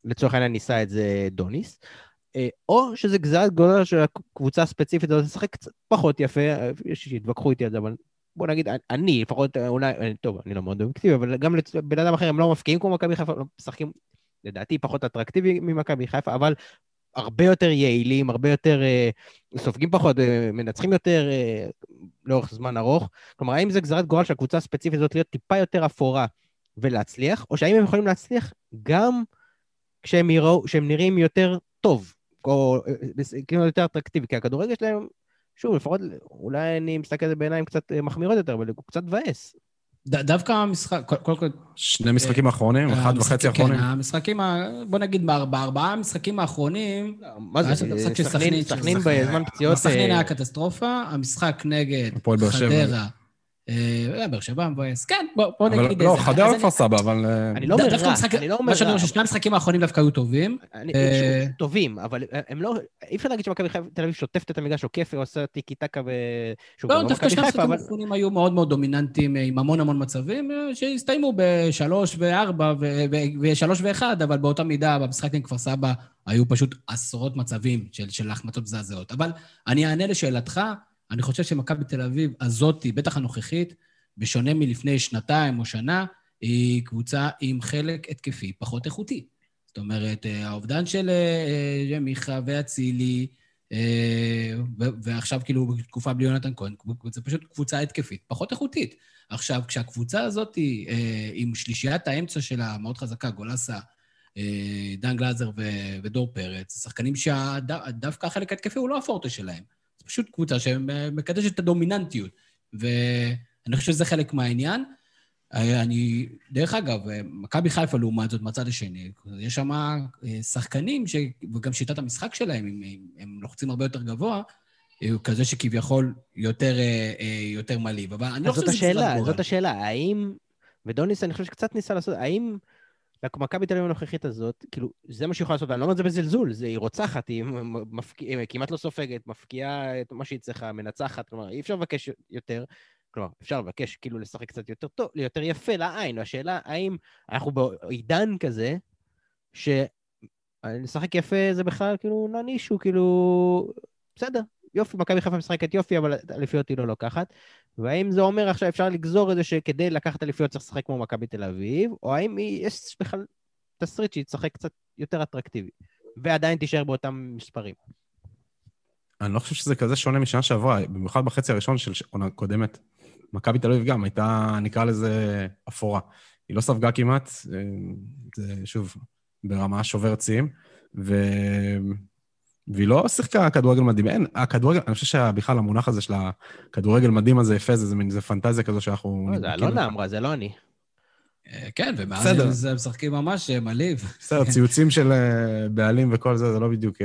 לצורך העניין ניסה את זה דוניס. אה, או שזה גזירת גורל של הקבוצה הספציפית הזאת תשחק קצת פחות יפה, אה, יש שיתווכחו איתי על זה, אבל בוא נגיד, אני לפחות, אה, אולי, אה, טוב, אני לא מאוד אובייקטיבי, אבל גם לבן אדם אחר הם לא מפקיעים כמו מכבי חיפה, לא משחקים, לדעתי, פחות אטרקטיבי ממכבי חיפה, אבל הרבה יותר יעילים, הרבה יותר, אה, סופגים פחות, אה, מנצחים יותר אה, לאורך זמן ארוך. כלומר, האם זה גזרת גורל של הקבוצה הספציפית הזאת להיות טיפה יותר אפורה ולהצליח, או שהאם הם יכולים להצליח גם כשהם, יראו, כשהם נראים יותר טוב, או כאילו יותר אטרקטיבי, כי הכדורגל שלהם, שוב, לפחות, אולי אני מסתכל על זה בעיניים קצת מחמירות יותר, אבל הוא קצת מבאס. ד- דווקא המשחק, קודם כל, שני משחקים האחרונים, אחד המשחקים- וחצי כן, האחרונים. המשחקים, ה- בוא נגיד, באר- בארבעה המשחקים האחרונים, מה זה, של סכנין. בזמן פציעות... סכנין אה, היה קטסטרופה, המשחק נגד הפועל באר שבע. חדרה, אה, באר שבע מבאס, כן, בוא בוא נגיד... לא, חדרה וכפר סבא, אבל... אה, אני לא אומר רע, המשחק- אני לא אומר מה שאני רע. אומר, ששני המשחקים האחרונים דווקא היו טובים. אני, אה, טובים, אבל הם לא, אי אפשר להגיד שמכבי חיפה תל אביב שוטפת את המגרש, עוקפת ועושה טיקי טקה ו... לא, זה דווקא שני המשחקים האחרונים היו מאוד מאוד דומיננטיים, אה, עם המון המון מצבים, אה, שהסתיימו בשלוש וארבע ושלוש ואחד, אבל באותה מידה, במשחק עם כפר סבא, היו פשוט עשרות מצבים של, של החמצות מזעזעות. אבל אני אענה לשאלתך, אני חושב שמכבי תל אביב הזאתי, בטח הנוכחית, בשונה מלפני שנתיים או שנה, היא קבוצה עם חלק התקפי פחות איכותי. זאת אומרת, אה, האובדן של אה, אה, מיכה ואצילי, ועכשיו כאילו בתקופה בלי יונתן כהן, זה פשוט קבוצה התקפית, פחות איכותית. עכשיו, כשהקבוצה הזאת עם שלישיית האמצע שלה מאוד חזקה, גולסה, דן גלאזר ודור פרץ, שחקנים שדווקא החלק ההתקפי הוא לא הפורטה שלהם. זה פשוט קבוצה שמקדשת את הדומיננטיות. ואני חושב שזה חלק מהעניין. אני, דרך אגב, מכבי חיפה לעומת זאת, מהצד השני, יש שם אה, שחקנים, ש, וגם שיטת המשחק שלהם, הם, הם לוחצים הרבה יותר גבוה, אה, כזה שכביכול יותר, אה, יותר מלהיב. אבל אני לא חושב שזה השאלה, זאת השאלה, האם, ודוניס, אני חושב שקצת ניסה לעשות, האם למכבי תל אביב הנוכחית הזאת, כאילו, זה מה שהיא יכולה לעשות, אני לא אומר את זה בזלזול, זה, היא רוצחת, היא, מפק... היא כמעט לא סופגת, מפקיעה את מה שהיא צריכה, מנצחת, כלומר, אי אפשר לבקש יותר. כלומר, אפשר לבקש כאילו לשחק קצת יותר טוב, יותר יפה לעין. השאלה, האם אנחנו בעידן כזה, שלשחק יפה זה בכלל כאילו ננישו, כאילו... בסדר, יופי, מכבי חיפה משחקת יופי, אבל אליפיות היא לא לוקחת. והאם זה אומר עכשיו אפשר לגזור את זה שכדי לקחת אליפיות צריך לשחק כמו מכבי תל אביב, או האם יש בכלל תסריט שהיא תשחק קצת יותר אטרקטיבי, ועדיין תישאר באותם מספרים. אני לא חושב שזה כזה שונה משנה שעברה, במיוחד בחצי הראשון של עונה קודמת. מכבי תל אביב גם הייתה, נקרא לזה, אפורה. היא לא ספגה כמעט, אה, זה שוב, ברמה שובר שיאים, ו... והיא לא שיחקה כדורגל מדהים. אין, הכדורגל, אני חושב שבכלל המונח הזה של הכדורגל מדהים הזה יפה, זה, זה מין, זה פנטזיה כזו שאנחנו... לא, זה אלונה אמרה, זה לא אני. אה, כן, ומאז הם משחקים ממש אה, מלהיב. בסדר, ציוצים של בעלים וכל זה, זה לא בדיוק,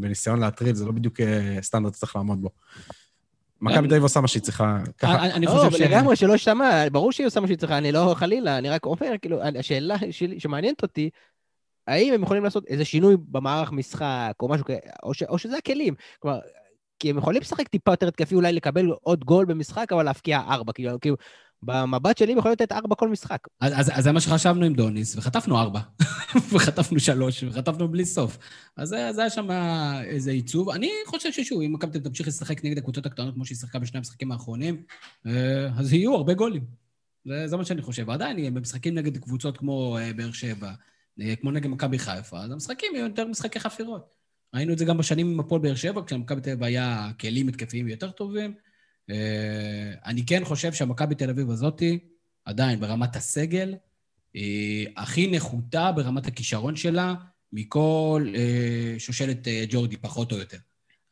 בניסיון להטריד, זה לא בדיוק סטנדרט שצריך לעמוד בו. מכבי תל אביב עושה מה שהיא צריכה. ככה. אני חושב ש... לגמרי, שלא שמע, ברור שהיא עושה מה שהיא צריכה, אני לא חלילה, אני רק אומר, כאילו, השאלה שמעניינת אותי, האם הם יכולים לעשות איזה שינוי במערך משחק, או משהו כזה, או שזה הכלים. כלומר, כי הם יכולים לשחק טיפה יותר התקפי, אולי לקבל עוד גול במשחק, אבל להפקיע ארבע. כאילו, כאילו במבט שלי הם יכולים לתת ארבע כל משחק. אז, אז, אז זה מה שחשבנו עם דוניס, וחטפנו ארבע, *laughs* וחטפנו שלוש, וחטפנו בלי סוף. אז זה, היה שם איזה עיצוב. אני חושב ששוב, אם מכבי תמשיך לשחק נגד הקבוצות הקטנות כמו שהיא שיחקה בשני המשחקים האחרונים, אה, אז יהיו הרבה גולים. זה, זה מה שאני חושב. עדיין, במשחקים נגד קבוצות כמו אה, באר שבע, כמו נגד מכבי חיפה, אז המשחקים יהיו יותר משחקי חפירות. ראינו את זה גם בשנים עם הפועל באר שבע, כשלמכבי תל אביב היה כלים התקפיים יותר טובים. אה, אני כן חושב שהמכבי תל אביב הזאתי, עדיין ברמת הסגל, היא הכי נחותה ברמת הכישרון שלה מכל אה, שושלת אה, ג'ורדי, פחות או יותר.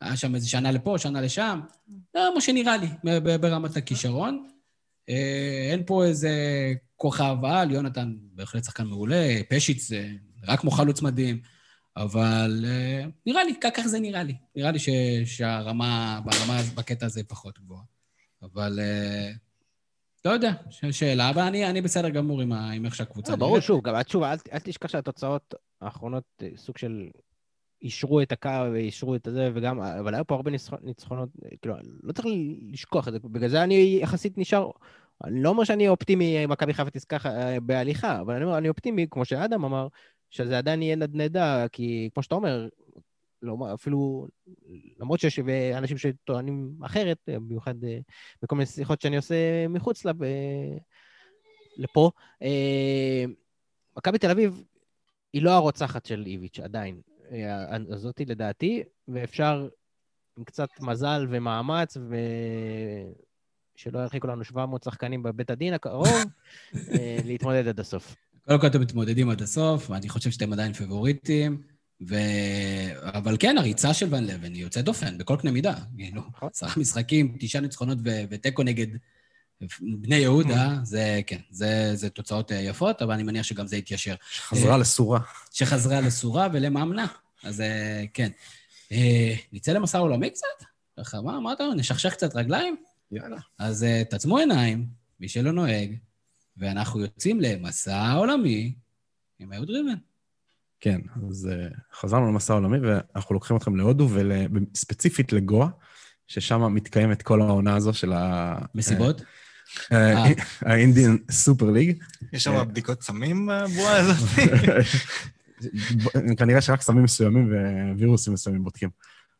היה שם איזה שנה לפה, שנה לשם, זה מה שנראה לי ברמת הכישרון. אין פה איזה כוכב על, יונתן בהחלט שחקן מעולה, פשיץ רק כמו חלוץ מדהים, אבל נראה לי, ככה זה נראה לי. נראה לי שהרמה, ברמה, בקטע הזה פחות גבוהה. אבל אה, לא יודע, שאלה, אבל אני, אני בסדר גמור עם, עם איך שהקבוצה נראית. ברור, שוב, גם שוב, אל, אל תשכח שהתוצאות האחרונות, אה, סוג של אישרו את הקו ואישרו את הזה, וגם, אבל היו פה הרבה ניצחונות, כאילו, לא צריך לשכוח את זה, בגלל זה אני יחסית נשאר, אני לא אומר שאני אופטימי, מכבי חיפה תזכה אה, בהליכה, אבל אני אומר, אני אופטימי, כמו שאדם אמר, שזה עדיין יהיה נדנדה, כי כמו שאתה אומר, לא, אפילו, למרות שיש אנשים שטוענים אחרת, במיוחד אה, בכל מיני שיחות שאני עושה מחוץ לב, לפה. אה, מכבי תל אביב היא לא הרוצחת של איביץ', עדיין. אה, זאתי לדעתי, ואפשר עם קצת מזל ומאמץ, ושלא ירחיקו לנו 700 שחקנים בבית הדין הקרוב, *laughs* להתמודד עד הסוף. קודם כל אתם מתמודדים עד הסוף, ואני חושב שאתם עדיין פבוריטים. ו... אבל כן, הריצה של ון לבן היא יוצאת דופן בכל קנה מידה. כאילו, נכון. עשרה משחקים, תשעה ניצחונות ו... ותיקו נגד בני יהודה, זה כן, זה, זה תוצאות אה, יפות, אבל אני מניח שגם זה יתיישר. שחזרה לסורה. שחזרה לסורה ולמאמנה, אז אה, כן. נצא למסע עולמי קצת? ככה, מה, מה אתה אומר? נשכשך קצת רגליים? יאללה. אז תעצמו עיניים, מי שלא נוהג, ואנחנו יוצאים למסע עולמי עם אהוד ריבן. כן, אז uh, חזרנו למסע העולמי, ואנחנו לוקחים אתכם להודו, וספציפית לגואה, ששם מתקיימת כל העונה הזו של ה... מסיבות? האינדיאן סופר ליג. יש שם בדיקות סמים בבועה הזאת? *laughs* כנראה שרק סמים מסוימים ווירוסים מסוימים בודקים.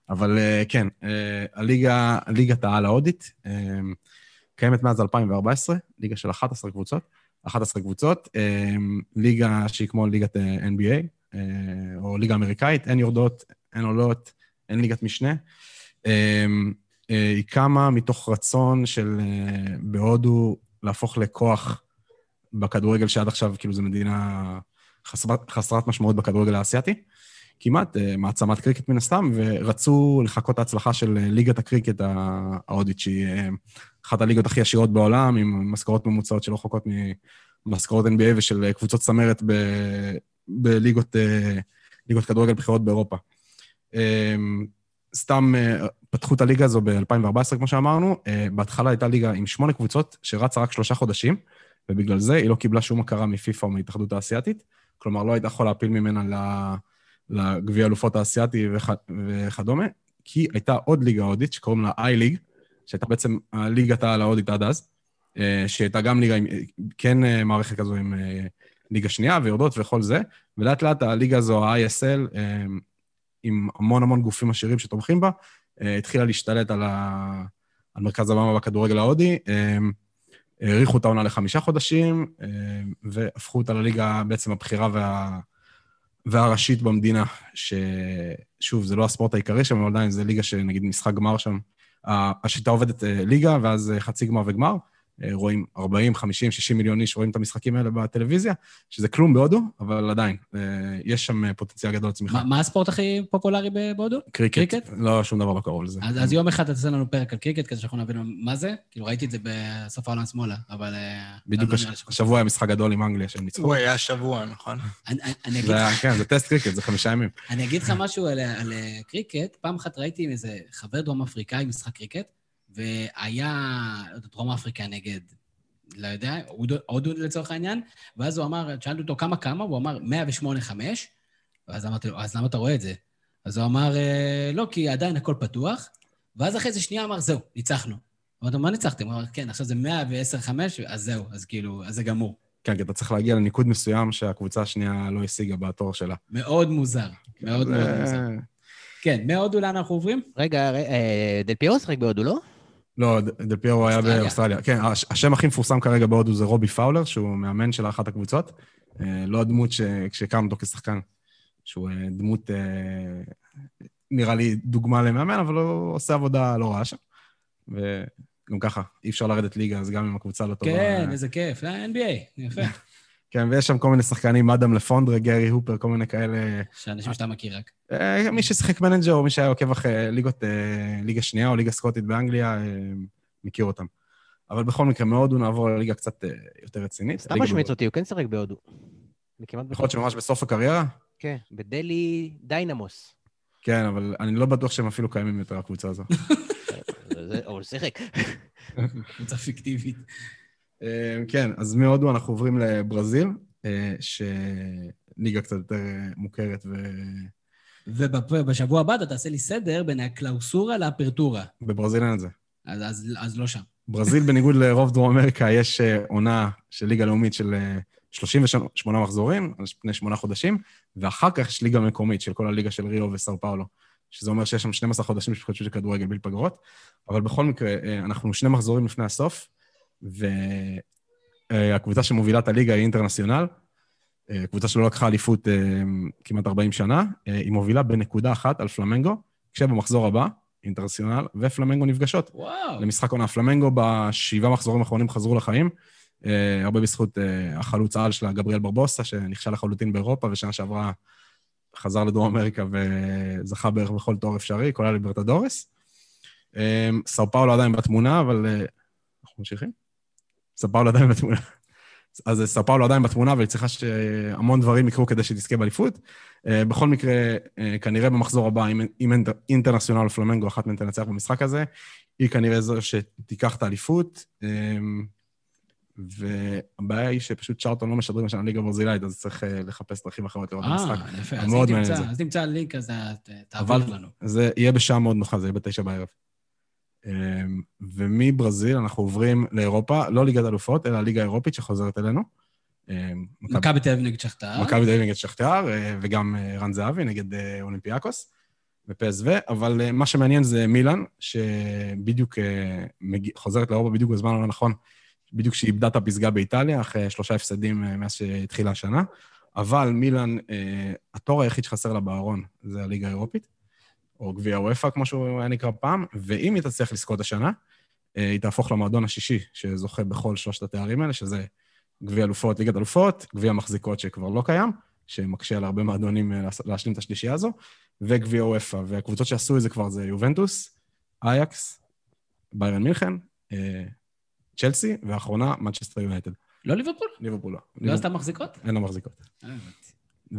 אבל uh, כן, uh, הליגה, ליגת העל ההודית, uh, קיימת מאז 2014, ליגה של 11 קבוצות, 11 קבוצות, ליגה שהיא כמו ליגת NBA, אה, או ליגה אמריקאית, אין יורדות, אין עולות, אין ליגת משנה. אה, אה, היא קמה מתוך רצון של אה, בהודו להפוך לכוח בכדורגל שעד עכשיו, כאילו, זו מדינה חסרת, חסרת משמעות בכדורגל האסייתי. כמעט אה, מעצמת קריקט מן הסתם, ורצו לחקות את ההצלחה של אה, ליגת הקריקט ההודית, שהיא אה, אחת הליגות הכי עשירות בעולם, עם משכורות ממוצעות שלא רחוקות ממשכורות NBA ושל קבוצות צמרת ב, בליגות ליגות כדורגל בחירות באירופה. סתם פתחו את הליגה הזו ב-2014, כמו שאמרנו. בהתחלה הייתה ליגה עם שמונה קבוצות, שרצה רק שלושה חודשים, ובגלל זה היא לא קיבלה שום הכרה מפיפ"א או מההתאחדות האסייתית. כלומר, לא הייתה יכולה להפיל ממנה לגביע אלופות האסייתי וכ... וכדומה, כי הייתה עוד ליגה הודית שקוראים לה איי-ליג, שהייתה בעצם הליגת העל ההודית עד אז, אה, שהייתה גם ליגה עם, כן אה, מערכת כזו עם אה, ליגה שנייה ויורדות וכל זה, ולאט לאט הליגה הזו, ה-ISL, עם המון המון גופים עשירים שתומכים בה, התחילה להשתלט על, ה... על מרכז הבמה בכדורגל ההודי. האריכו את העונה לחמישה חודשים, והפכו אותה לליגה בעצם הבכירה וה... והראשית במדינה, ששוב, זה לא הספורט העיקרי שם, אבל עדיין זה ליגה שנגיד משחק גמר שם. השיטה עובדת אה, ליגה, ואז אה, חצי גמר וגמר. אה, רואים 40, 50, 60 מיליון איש רואים את המשחקים האלה בטלוויזיה, שזה כלום בהודו, אבל עדיין, יש שם פוטנציאל גדול לצמיחה. מה הספורט הכי פופולרי בהודו? קריקט. קריקט? לא, שום דבר לא קרוב לזה. אז, אז יום אחד אתה תעשה לנו פרק על קריקט, כדי שאנחנו נבין מה זה. כאילו, ראיתי את זה בסוף העולם שמאלה, אבל... בדיוק הש... השבוע היה משחק גדול עם אנגליה שהם ניצחו. הוא היה שבוע, נכון? אני, אני אגיד לך... כן, זה טסט קריקט, זה חמישה ימים. אני אגיד לך משהו על, על קריקט. פעם אחת ראיתי עם איזה חבר דרום אפריקאי משחק קריקט, והיה דרום אפריקה נגד, לא יודע, הודו לצורך העניין, ואז הוא אמר, שאלתי אותו כמה כמה, הוא אמר 108-5, ואז אמרתי לו, אז למה אתה רואה את זה? אז הוא אמר, אה, לא, כי עדיין הכל פתוח, ואז אחרי איזה שנייה אמר, זהו, ניצחנו. אמרתי לו, מה ניצחתם? הוא אמר, כן, עכשיו זה 110-5, אז זהו, אז כאילו, אז זה גמור. כן, כי אתה צריך להגיע לניקוד מסוים שהקבוצה השנייה לא השיגה בתור שלה. מאוד מוזר, מאוד מאוד מוזר. כן, מהודו לאן אנחנו עוברים? רגע, אה, דל פיירו שחק בהודו, לא? לא, דל פיירו היה באוסטרליה. כן, השם הכי מפורסם כרגע בהודו זה רובי פאולר, שהוא מאמן של אחת הקבוצות. אה, לא הדמות כשקם אותו כשחקן, שהוא אה, דמות, נראה לי דוגמה למאמן, אבל הוא עושה עבודה לא רעה שם. וגם ככה, אי אפשר לרדת ליגה, אז גם אם הקבוצה לא טובה... כן, איזה כיף, NBA, יפה. *laughs* כן, ויש שם כל מיני שחקנים, אדם לפונדרה, גרי הופר, כל מיני כאלה... שאנשים שאתה מכיר רק. אה, מי ששיחק מנג'ר, או מי שהיה עוקב אחרי ליגות, אה, ליגה שנייה או ליגה סקוטית באנגליה, אה, מכיר אותם. אבל בכל מקרה, מהודו נעבור לליגה קצת יותר רצינית. סתם משמיץ אותי, הוא כן שיחק בהודו. יכול להיות שממש בסוף הקריירה? כן, בדלהי דיינמוס. כן, אבל אני לא בטוח שהם אפילו קיימים יותר, הקבוצה הזו. *laughs* אבל הוא שיחק. *laughs* קבוצה פיקטיבית. אה, כן, אז מהודו אנחנו עוברים לברזיל, אה, שליגה קצת יותר מוכרת ו... ובשבוע הבא אתה תעשה לי סדר בין הקלאוסורה לאפרטורה. בברזיל אין את זה. אז, אז, אז לא שם. ברזיל, בניגוד לרוב דרום אמריקה, יש אה, עונה של ליגה לאומית של 38 מחזורים, על פני שמונה חודשים, ואחר כך יש ליגה מקומית של כל הליגה של ריו וסאו פאולו, שזה אומר שיש שם 12 חודשים של חודשים של כדורגל בלי פגרות. אבל בכל מקרה, אנחנו שני מחזורים לפני הסוף, והקבוצה שמובילה את הליגה היא אינטרנציונל, אה, קבוצה שלא לקחה אליפות אה, כמעט 40 שנה, אה, היא מובילה בנקודה אחת על פלמנגו, כשבמחזור הבא, אינטרנציונל ופלמנגו נפגשות. וואו. למשחק עונה. פלמנגו בשבעה מחזורים האחרונים חזרו לחיים, הרבה בזכות החלוץ העל שלה, גבריאל ברבוסה, שנכשל לחלוטין באירופה, ושנה שעברה חזר לדרום אמריקה וזכה בערך בכל תואר אפשרי, כולל ליברטדורס. סאו פאולו עדיין בתמונה, אבל אנחנו ממשיכים? ספאולו עדיין בתמונה. אז ספאולו עדיין בתמונה, והיא צריכה שהמון דברים יקרו כדי שתזכה באליפות. אה, בכל מקרה, אה, כנראה במחזור הבא, אם אינטרנציונל פלמנגו, אחת מהן תנצח במשחק הזה, היא כנראה זו שתיקח את האליפות. אה, והבעיה היא שפשוט צ'ארטון לא משדרים השנה ליגה ברזילאית, אז צריך לחפש דרכים אחרות לראות במשחק. אה, יפה. אז תמצא לינק, אז תעביר לנו. זה יהיה בשעה מאוד נוחה, זה יהיה בתשע בערב. אמ, ומברזיל אנחנו עוברים לאירופה, לא ליגת אלופות, אלא הליגה האירופית שחוזרת אלינו. אמ, מכבי תל אביב נגד שכתר. מכבי תל אביב נגד שכתר, אה, וגם אה, רן זהבי נגד אה, אולימפיאקוס ופסו, אבל מה שמעניין זה מילאן, שבדיוק חוזרת לאירופה בדיוק בזמן הלא נכון, בדיוק כשהיא איבדה את הפסגה באיטליה, אחרי שלושה הפסדים מאז שהתחילה השנה. אבל מילאן, התור היחיד שחסר לה בארון זה הליגה האירופית, או גביע וופא, כמו שהוא היה נקרא פעם, ואם היא תצליח לזכות השנה, אה, היא תהפוך למועדון השישי שזוכה בכל שלושת התארים האלה, שזה גביע אלופות, ליגת אלופות, גביע מחזיקות שכבר לא קיים, שמקשה על הרבה מועדונים אה, להשלים את השלישייה הזו, וגביע וופא. והקבוצות שעשו את זה כבר זה יובנטוס, אייקס, ביירן מינכן, אה, צ'לסי, ואחרונה, מנצ'סטר יונייטד. לא ליברפול? ליברפול לא. לא עשתה מחזיקות? אין לה מחזיקות.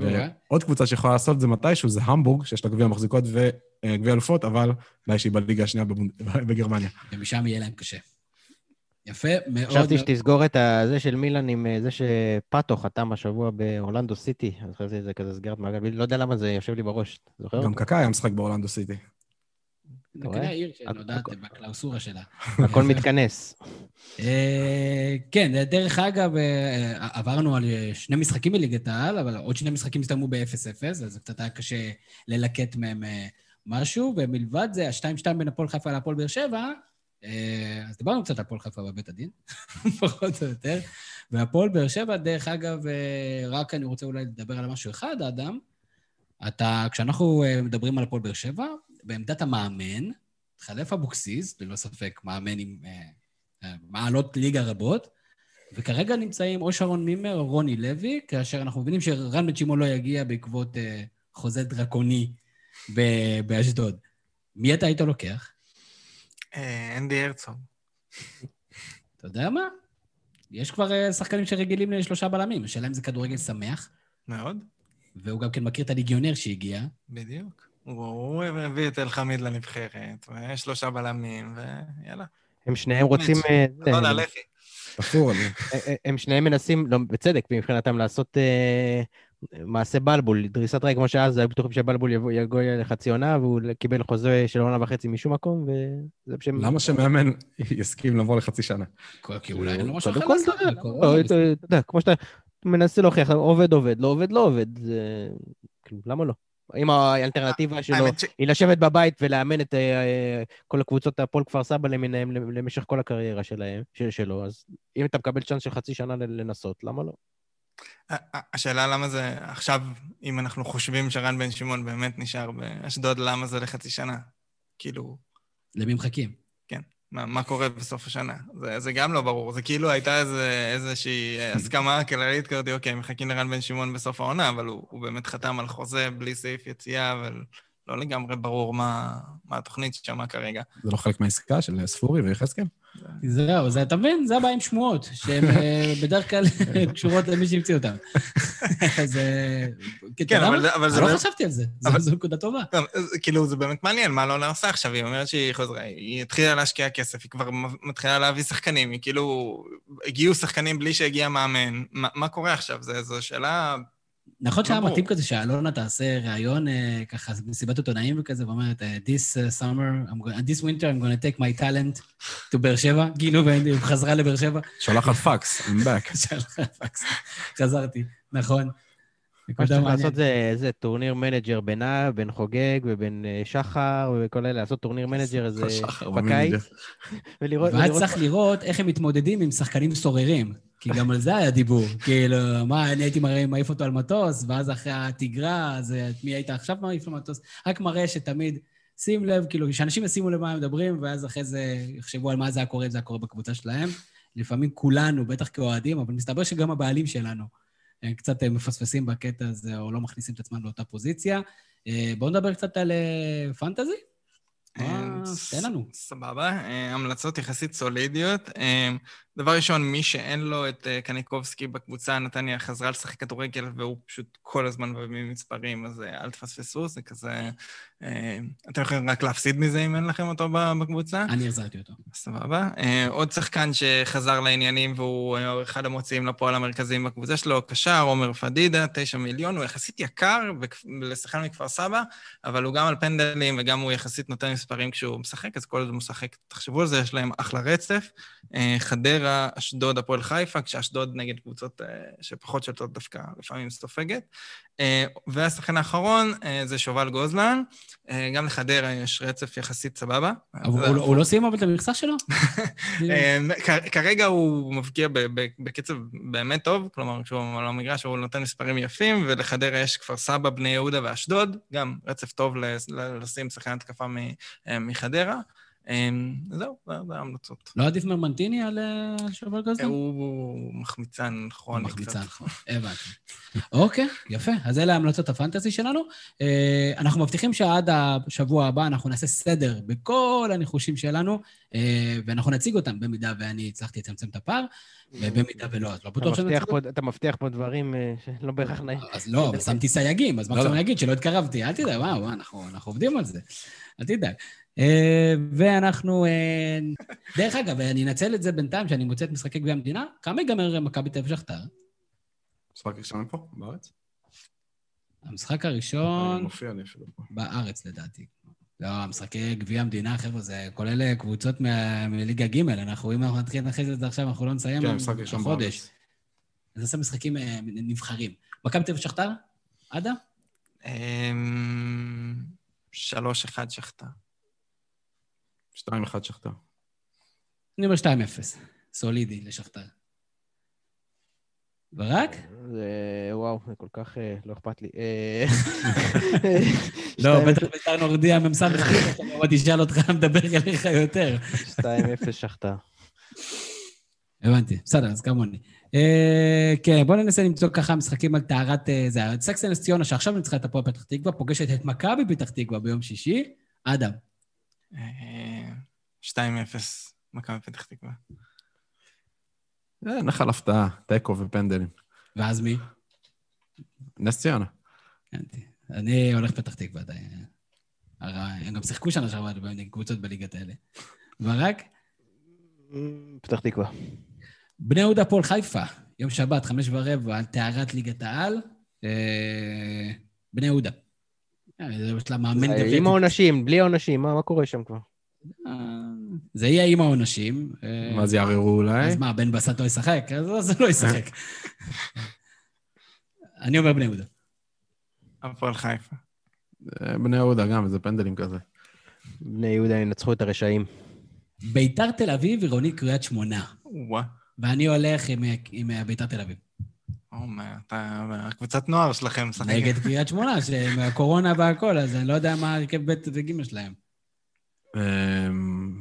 אה. אוקיי. ועוד קבוצה שיכולה לעשות את זה מתישהו זה המבורג, שיש לה גביע מחזיקות וגביע אלופות, אבל בעיה שהיא בליגה השנייה *laughs* בגרמניה. ומשם יהיה להם קשה. יפה מאוד. חשבתי שתסגור את זה של מילאן עם אה, זה שפאטו חתם השבוע באורלנדו סיטי. אז חשבתי שזה כזה סגירת מעגל. לא יודע למה זה יושב לי בראש. זוכר? גם קקא היה משחק באורלנדו סיטי. כנראה העיר שנודעת בקלאוסורה שלה. הכל מתכנס. אה, כן, דרך אגב, אה, עברנו על אה, שני משחקים בליגת העל, אבל עוד שני משחקים הסתיימו ב-0-0, אז זה קצת היה קשה ללקט מהם אה, משהו, ומלבד זה, ה-2-2 בין הפועל חיפה להפועל באר שבע, אה, אז דיברנו קצת על הפועל חיפה בבית הדין, *laughs* פחות או יותר, והפועל באר שבע, דרך אגב, אה, רק אני רוצה אולי לדבר על משהו אחד, אדם, אתה, כשאנחנו אה, מדברים על הפועל באר שבע, בעמדת המאמן, התחלף אבוקסיס, ללא ספק, מאמן עם אה, אה, מעלות ליגה רבות, וכרגע נמצאים או שרון מימר או רוני לוי, כאשר אנחנו מבינים שרן בן שמעון לא יגיע בעקבות אה, חוזה דרקוני באשדוד. מי אתה היית לוקח? אנדי הרצוג. אתה יודע מה? יש כבר שחקנים שרגילים לשלושה בלמים, השאלה אם זה כדורגל שמח, מאוד, והוא גם כן מכיר את הליגיונר שהגיע. בדיוק. הוא הביא את אלחמיד לנבחרת, ויש שלושה בלמים, ויאללה. הם שניהם רוצים... אה, לא. תפור זה. אה, הם שניהם מנסים, לא, בצדק מבחינתם, לעשות אה, מעשה בלבול, דריסת רגל, כמו שאז היו בטוחים שבלבול יגיע לחצי עונה, והוא קיבל חוזה של עונה וחצי משום מקום, וזה בשם... למה שמאמן יסכים לבוא לחצי שנה? כי אולי אין לו משהו קודם אחר לעשות. אתה יודע, לא, כמו שאתה מנסה להוכיח, עובד, עובד, לא עובד, לא עובד. כאילו, למה לא? אם האלטרנטיבה שלו האמת ש- היא לשבת בבית ולאמן את אה, אה, כל הקבוצות הפועל כפר סבא למיניהם למשך כל הקריירה שלהם, של- שלו, אז אם אתה מקבל צ'אנס של חצי שנה לנסות, למה לא? השאלה למה זה עכשיו, אם אנחנו חושבים שרן בן שמעון באמת נשאר באשדוד, למה זה לחצי שנה? כאילו, למי מחכים? מה, מה קורה בסוף השנה? זה, זה גם לא ברור. זה כאילו הייתה איזה, איזושהי אה, הסכמה כללית כזאת, אוקיי, מחכים לרן בן שמעון בסוף העונה, אבל הוא, הוא באמת חתם על חוזה בלי סעיף יציאה, אבל לא לגמרי ברור מה, מה התוכנית שמה כרגע. זה לא חלק מהעסקה של ספורי ויחזקאל? זהו, זה, אתה מבין? זה הבעיה עם שמועות, שהן אה, בדרך כלל *laughs* קשורות למי שהמציא אותן. *laughs* אז... אה, יודע אבל? זה- אבל זה אני לא חשבתי על זה, זו- אבל- זו נקודה טובה. אז, כאילו, זה באמת מעניין, מה אלונה עושה עכשיו? היא אומרת שהיא חוזרה, היא התחילה להשקיע כסף, היא כבר מתחילה להביא שחקנים, היא כאילו... הגיעו שחקנים בלי שהגיע מאמן. מה, מה קורה עכשיו? זו שאלה... נכון שהיה. מתאים כזה שאלונה תעשה ראיון אה, ככה, מסיבת עיתונאים וכזה, ואומרת, אה, This uh, summer, this winter I'm to take my talent to באר שבע, כאילו, והיא חזרה לבאר שבע. שולחת פקס, I'm back. *laughs* שלחה פקס. חזרתי, נכון. מה שצריך. לעשות זה, זה טורניר מנג'ר בינה, בין חוגג ובין אה, שחר וכל אלה, לעשות טורניר מנג'ר איזה בקיץ. ולראות... ואז צריך לראות איך הם מתמודדים עם שחקנים סוררים. כי גם על זה היה דיבור. *laughs* כאילו, מה, אני הייתי מראה מעיף אותו על מטוס, ואז אחרי התגרה, אז אה, את מי היית עכשיו מעיף למטוס? רק מראה שתמיד, שים לב, כאילו, שאנשים ישימו לב מה הם מדברים, ואז אחרי זה יחשבו על מה זה היה קורה, אם זה היה קורה בקבוצה שלהם. לפעמים כולנו, בטח כאוהדים, אבל מסתבר שגם הבעלים שלנו קצת אה, מפספסים בקטע הזה, או לא מכניסים את עצמם לאותה פוזיציה. אה, בואו נדבר קצת על אה, פנטזי. אה, תן לנו. סבבה. אה, המלצות יחסית סולידיות. דבר ראשון, מי שאין לו את אה, קניקובסקי בקבוצה, נתניה חזרה לשחק כדורגל, והוא פשוט כל הזמן מביא מספרים, אז אה, אל תפספסו, זה כזה... אה, אתם יכולים רק להפסיד מזה אם אין לכם אותו בקבוצה. אני החזרתי אותו. סבבה. עוד שחקן שחזר לעניינים והוא אחד המוציאים לפועל המרכזיים בקבוצה שלו, קשר, עומר פדידה, תשע מיליון, הוא יחסית יקר לשחקן מכפר סבא, אבל הוא גם על פנדלים וגם הוא יחסית נותן מספרים כשהוא שהוא משחק, אז כל עוד הוא משחק, תחשבו על זה, יש להם אחלה רצף. אה, חדרה, אשדוד, הפועל חיפה, כשאשדוד נגד קבוצות אה, שפחות שולטות דווקא, לפעמים סופגת. אה, והשחקן האחרון זה שובל גוזלן. גם לחדרה יש רצף יחסית סבבה. אבל הוא לא סיים אבל את המכסה שלו? *laughs* כרגע הוא מבקיע בקצב באמת טוב, כלומר, כשהוא על המגרש הוא נותן מספרים יפים, ולחדרה יש כפר סבא, בני יהודה ואשדוד, גם רצף טוב לשים שחקן התקפה מחדרה. אמ, זהו, זה ההמלצות. לא עדיף מרמנטיני על שובל גזלן? הוא מחמיצן כרוני קצת. מחמיצן כרוני, הבנתי. אוקיי, יפה. אז אלה ההמלצות הפנטזי שלנו. אה, אנחנו מבטיחים שעד השבוע הבא אנחנו נעשה סדר בכל הניחושים שלנו, אה, ואנחנו נציג אותם במידה ואני הצלחתי לצמצם את הפער, ובמידה ולא, אז לא בטוח שזה... אתה מבטיח פה דברים אה, שלא בהכרח נעים. אז לא, שמתי סייגים, אז מה עכשיו אני אגיד? שלא התקרבתי. אל תדאג, וואו, אנחנו עובדים על זה. אל תדאג. אה, ואנחנו... אה, דרך אגב, אני אנצל את זה בינתיים, שאני מוצא את משחקי גביע המדינה. כמה ייגמר מכבי תל אביב שכתר? משחק ראשון פה, בארץ? המשחק הראשון... מופיע לי אפילו פה. בארץ, לדעתי. לא, משחקי גביע המדינה, חבר'ה, זה כולל קבוצות מליגה ג', אנחנו, אם אנחנו נתחיל לנחש את זה עכשיו, אנחנו לא נסיים כן, משחק ראשון בארץ. אז נעשה משחקים אה, נבחרים. מכבי תל אביב שכתר? עדה? אמ, שלוש אחד שכתר. 2-1 שכתר. אני אומר 2-0. סולידי לשכתר. ברק? זה, וואו, זה כל כך אה, לא אכפת לי. אה, לא, בטח בית"ר נורדיה מ"ס עכשיו עוד תשאל אותך, מדבר עליך יותר. 2-0 שכתר. הבנתי, בסדר, אז כמוני. אה, כן, בואו ננסה למצוא ככה משחקים על טהרת... זה, סקסן נס ציונה, שעכשיו ניצחה את הפועל פתח תקווה, פוגשת את מכבי פתח תקווה ביום שישי. אדם. 2-0, מכבי פתח תקווה. אה, נחל הפתעה, תיקו ופנדלים. ואז מי? נס ציונה. אני הולך פתח תקווה די. הם גם שיחקו שנה שעברה קבוצות בליגת האלה. ברק? פתח תקווה. בני יהודה פועל חיפה, יום שבת, חמש ורבע, על טהרת ליגת העל. אה, בני יהודה. יש לה מאמן דבק. עם העונשים, בלי העונשים, מה קורה שם כבר? אה, זה יהיה עם העונשים. מה זה יערערו אולי? אז מה, בן בסט לא ישחק? אז זה לא ישחק. *laughs* אני אומר בני יהודה. הפועל חיפה. בני יהודה גם, זה פנדלים כזה. בני יהודה ינצחו את הרשעים. ביתר תל אביב, עירוני קריית שמונה. ואני הולך עם ביתר תל אביב. אתה, קבוצת נוער שלכם משחקת. נגד קריית שמונה, שהקורונה והכל, אז אני לא יודע מה הרכב ב' וג' שלהם.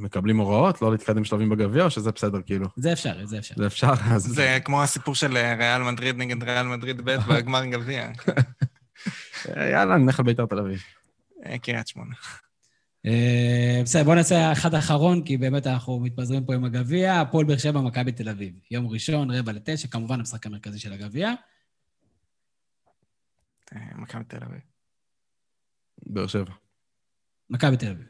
מקבלים הוראות לא להתקדם שלבים בגביע, או שזה בסדר, כאילו? זה אפשר, זה אפשר. זה אפשר, אז... זה כמו הסיפור של אה, ריאל מדריד נגד ריאל מדריד ב' *laughs* בגמר גביע. יאללה, נלך לביתר תל אביב. אה, קריית שמונה. אה, בסדר, בואו נעשה אחד אחרון, כי באמת אנחנו מתפזרים פה עם הגביע. הפועל באר שבע, מכבי תל אביב. יום ראשון, רבע לתשע, כמובן המשחק המרכזי של הגביע. אה, מכבי תל אביב. באר שבע. מכבי תל אביב.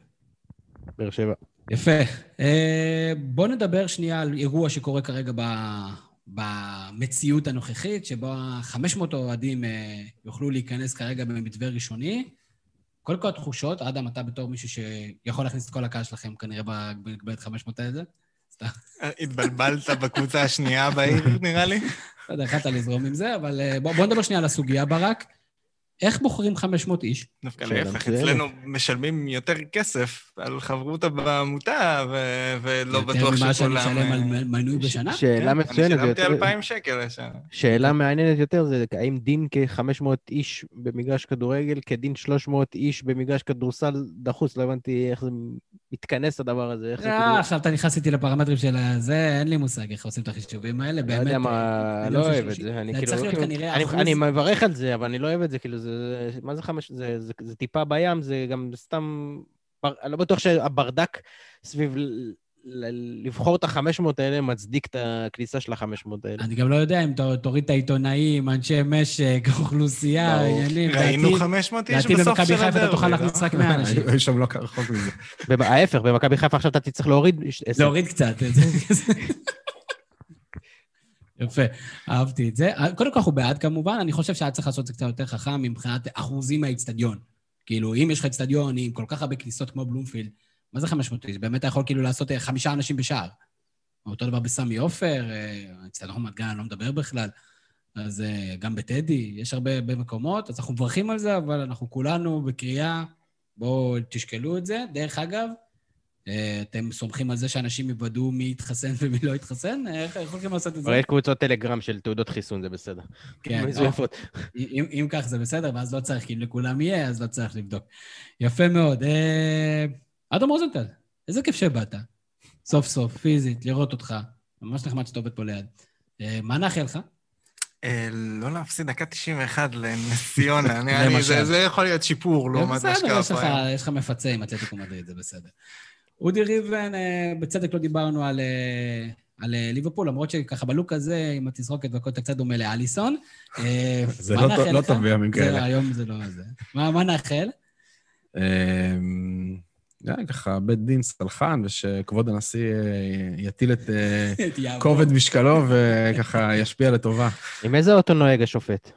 באר שבע. יפה. אה, בואו נדבר שנייה על אירוע שקורה כרגע ב... במציאות הנוכחית, שבו 500 אוהדים יוכלו להיכנס כרגע במתווה ראשוני. קודם כל התחושות, אדם, אתה בתור מישהו שיכול להכניס את כל הקהל שלכם כנראה במגבלת 500 האלה, התבלבלת בקבוצה השנייה בעיר, נראה לי. לא יודע, יכולת לזרום עם זה, אבל אה, בוא נדבר שנייה על הסוגיה, ברק. איך בוחרים 500 איש? דווקא להפך, אצלנו משלמים יותר כסף על חברותא בעמותה, ולא בטוח שכולם... יותר ממה שאני משלם על מנוי בשנה? שאלה מצוינת. אני שילמתי 2,000 שקל לשנה. שאלה מעניינת יותר זה, האם דין כ-500 איש במגרש כדורגל, כדין 300 איש במגרש כדורסל דחוס? לא הבנתי איך זה מתכנס הדבר הזה. אה, עכשיו אתה נכנס איתי לפרמטרים של זה, אין לי מושג איך עושים את החישובים האלה, באמת. לא יודע מה, לא אוהב את זה. זה צריך להיות כנראה אחוז... אני מברך על זה, אבל אני לא אוהב את זה, כאילו, זה... מה זה חמש? זה, זה, זה טיפה בים, זה גם סתם... בר, אני לא בטוח שהברדק סביב לבחור את ה-500 האלה מצדיק את הכניסה של ה-500 האלה. אני גם לא יודע אם תוריד את העיתונאים, אנשי משק, *laughs* אוכלוסייה, עניינים. ראינו 500 איש בסוף של הדרך. לדעתי במכבי חיפה אתה תוכל להכניס רק *laughs* 100 אנשים. היו שם לא רחוק מזה. ההפך, במכבי חיפה עכשיו אתה תצטרך להוריד... להוריד קצת. *laughs* יפה, אהבתי את זה. קודם כל, אנחנו בעד כמובן, אני חושב שהיה צריך לעשות את זה קצת יותר חכם מבחינת אחוזים מהאיצטדיון. כאילו, אם יש לך איצטדיון עם כל כך הרבה כניסות כמו בלומפילד, מה זה 500 איש? באמת אתה יכול כאילו לעשות אה, חמישה אנשים בשער. אותו דבר בסמי עופר, אצלנו רמת גן לא מדבר בכלל, אז אה, גם בטדי, יש הרבה, הרבה מקומות, אז אנחנו מברכים על זה, אבל אנחנו כולנו בקריאה, בואו תשקלו את זה. דרך אגב, אה, אתם סומכים על זה שאנשים יוודאו מי יתחסן ומי לא יתחסן? איך יכולים לעשות את זה? יש קבוצות טלגרם של תעודות חיסון, זה בסדר. כן. *laughs* מזויפות. אם, אם כך זה בסדר, ואז לא צריך, כי אם לכולם יהיה, אז לא צריך לבדוק. יפה מאוד. אה, אדם רוזנטל, איזה כיף שבאת. סוף סוף, פיזית, לראות אותך. ממש נחמד שאתה עובד פה ליד. אה, מה נאחל לך? לא להפסיד דקה 91 לנס ציונה. זה יכול להיות שיפור לעומת מה שקרה פה היום. יש לך מפצה עם אתלטיקו מדריד, זה בסדר. אודי ריבן, אה, בצדק לא דיברנו על, אה, על ליברפול, למרות שככה בלוק הזה, עם התזרוקת והכל, אתה קצת דומה לאליסון. *laughs* זה לא, לא טוב בימים כאלה. היום זה לא זה. מה נאחל? ככה, בית דין סלחן, ושכבוד הנשיא אה, יטיל את אה, *laughs* כובד משקלו וככה ישפיע לטובה. עם איזה אוטו נוהג השופט?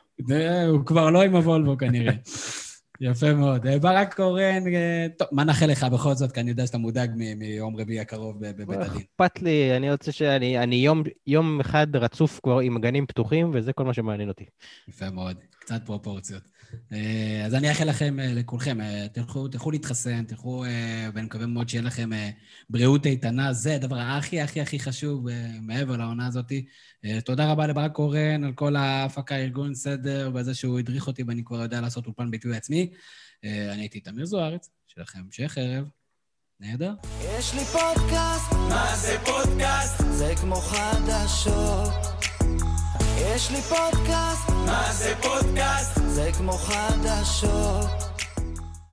הוא כבר לא עם הוולבו כנראה. *laughs* יפה מאוד. אה, ברק קורן, טוב, מה נאחל לך בכל זאת? כי אני יודע שאתה מודאג מיום רביעי הקרוב בבית הדין. אכפת לי, אני רוצה שאני אני יום, יום אחד רצוף כבר עם גנים פתוחים, וזה כל מה שמעניין אותי. יפה מאוד, קצת פרופורציות. אה, אז אני אאחל לכם, אה, לכולכם, אה, תלכו, תלכו להתחסן, תלכו, ואני מקווה מאוד שיהיה לכם בריאות איתנה. זה הדבר הכי הכי הכי חשוב מעבר לעונה הזאת. תודה רבה לברק קורן על כל ההפקה, ארגון סדר, ועל שהוא הדריך אותי ואני כבר יודע לעשות אולפן ביטוי עצמי. אני הייתי תמיר זוארץ, שיהיה לכם המשך ערב. נהדר. יש לי פודקאסט, מה זה פודקאסט? זה כמו חדשות. יש לי פודקאסט, מה זה פודקאסט? זה כמו חדשות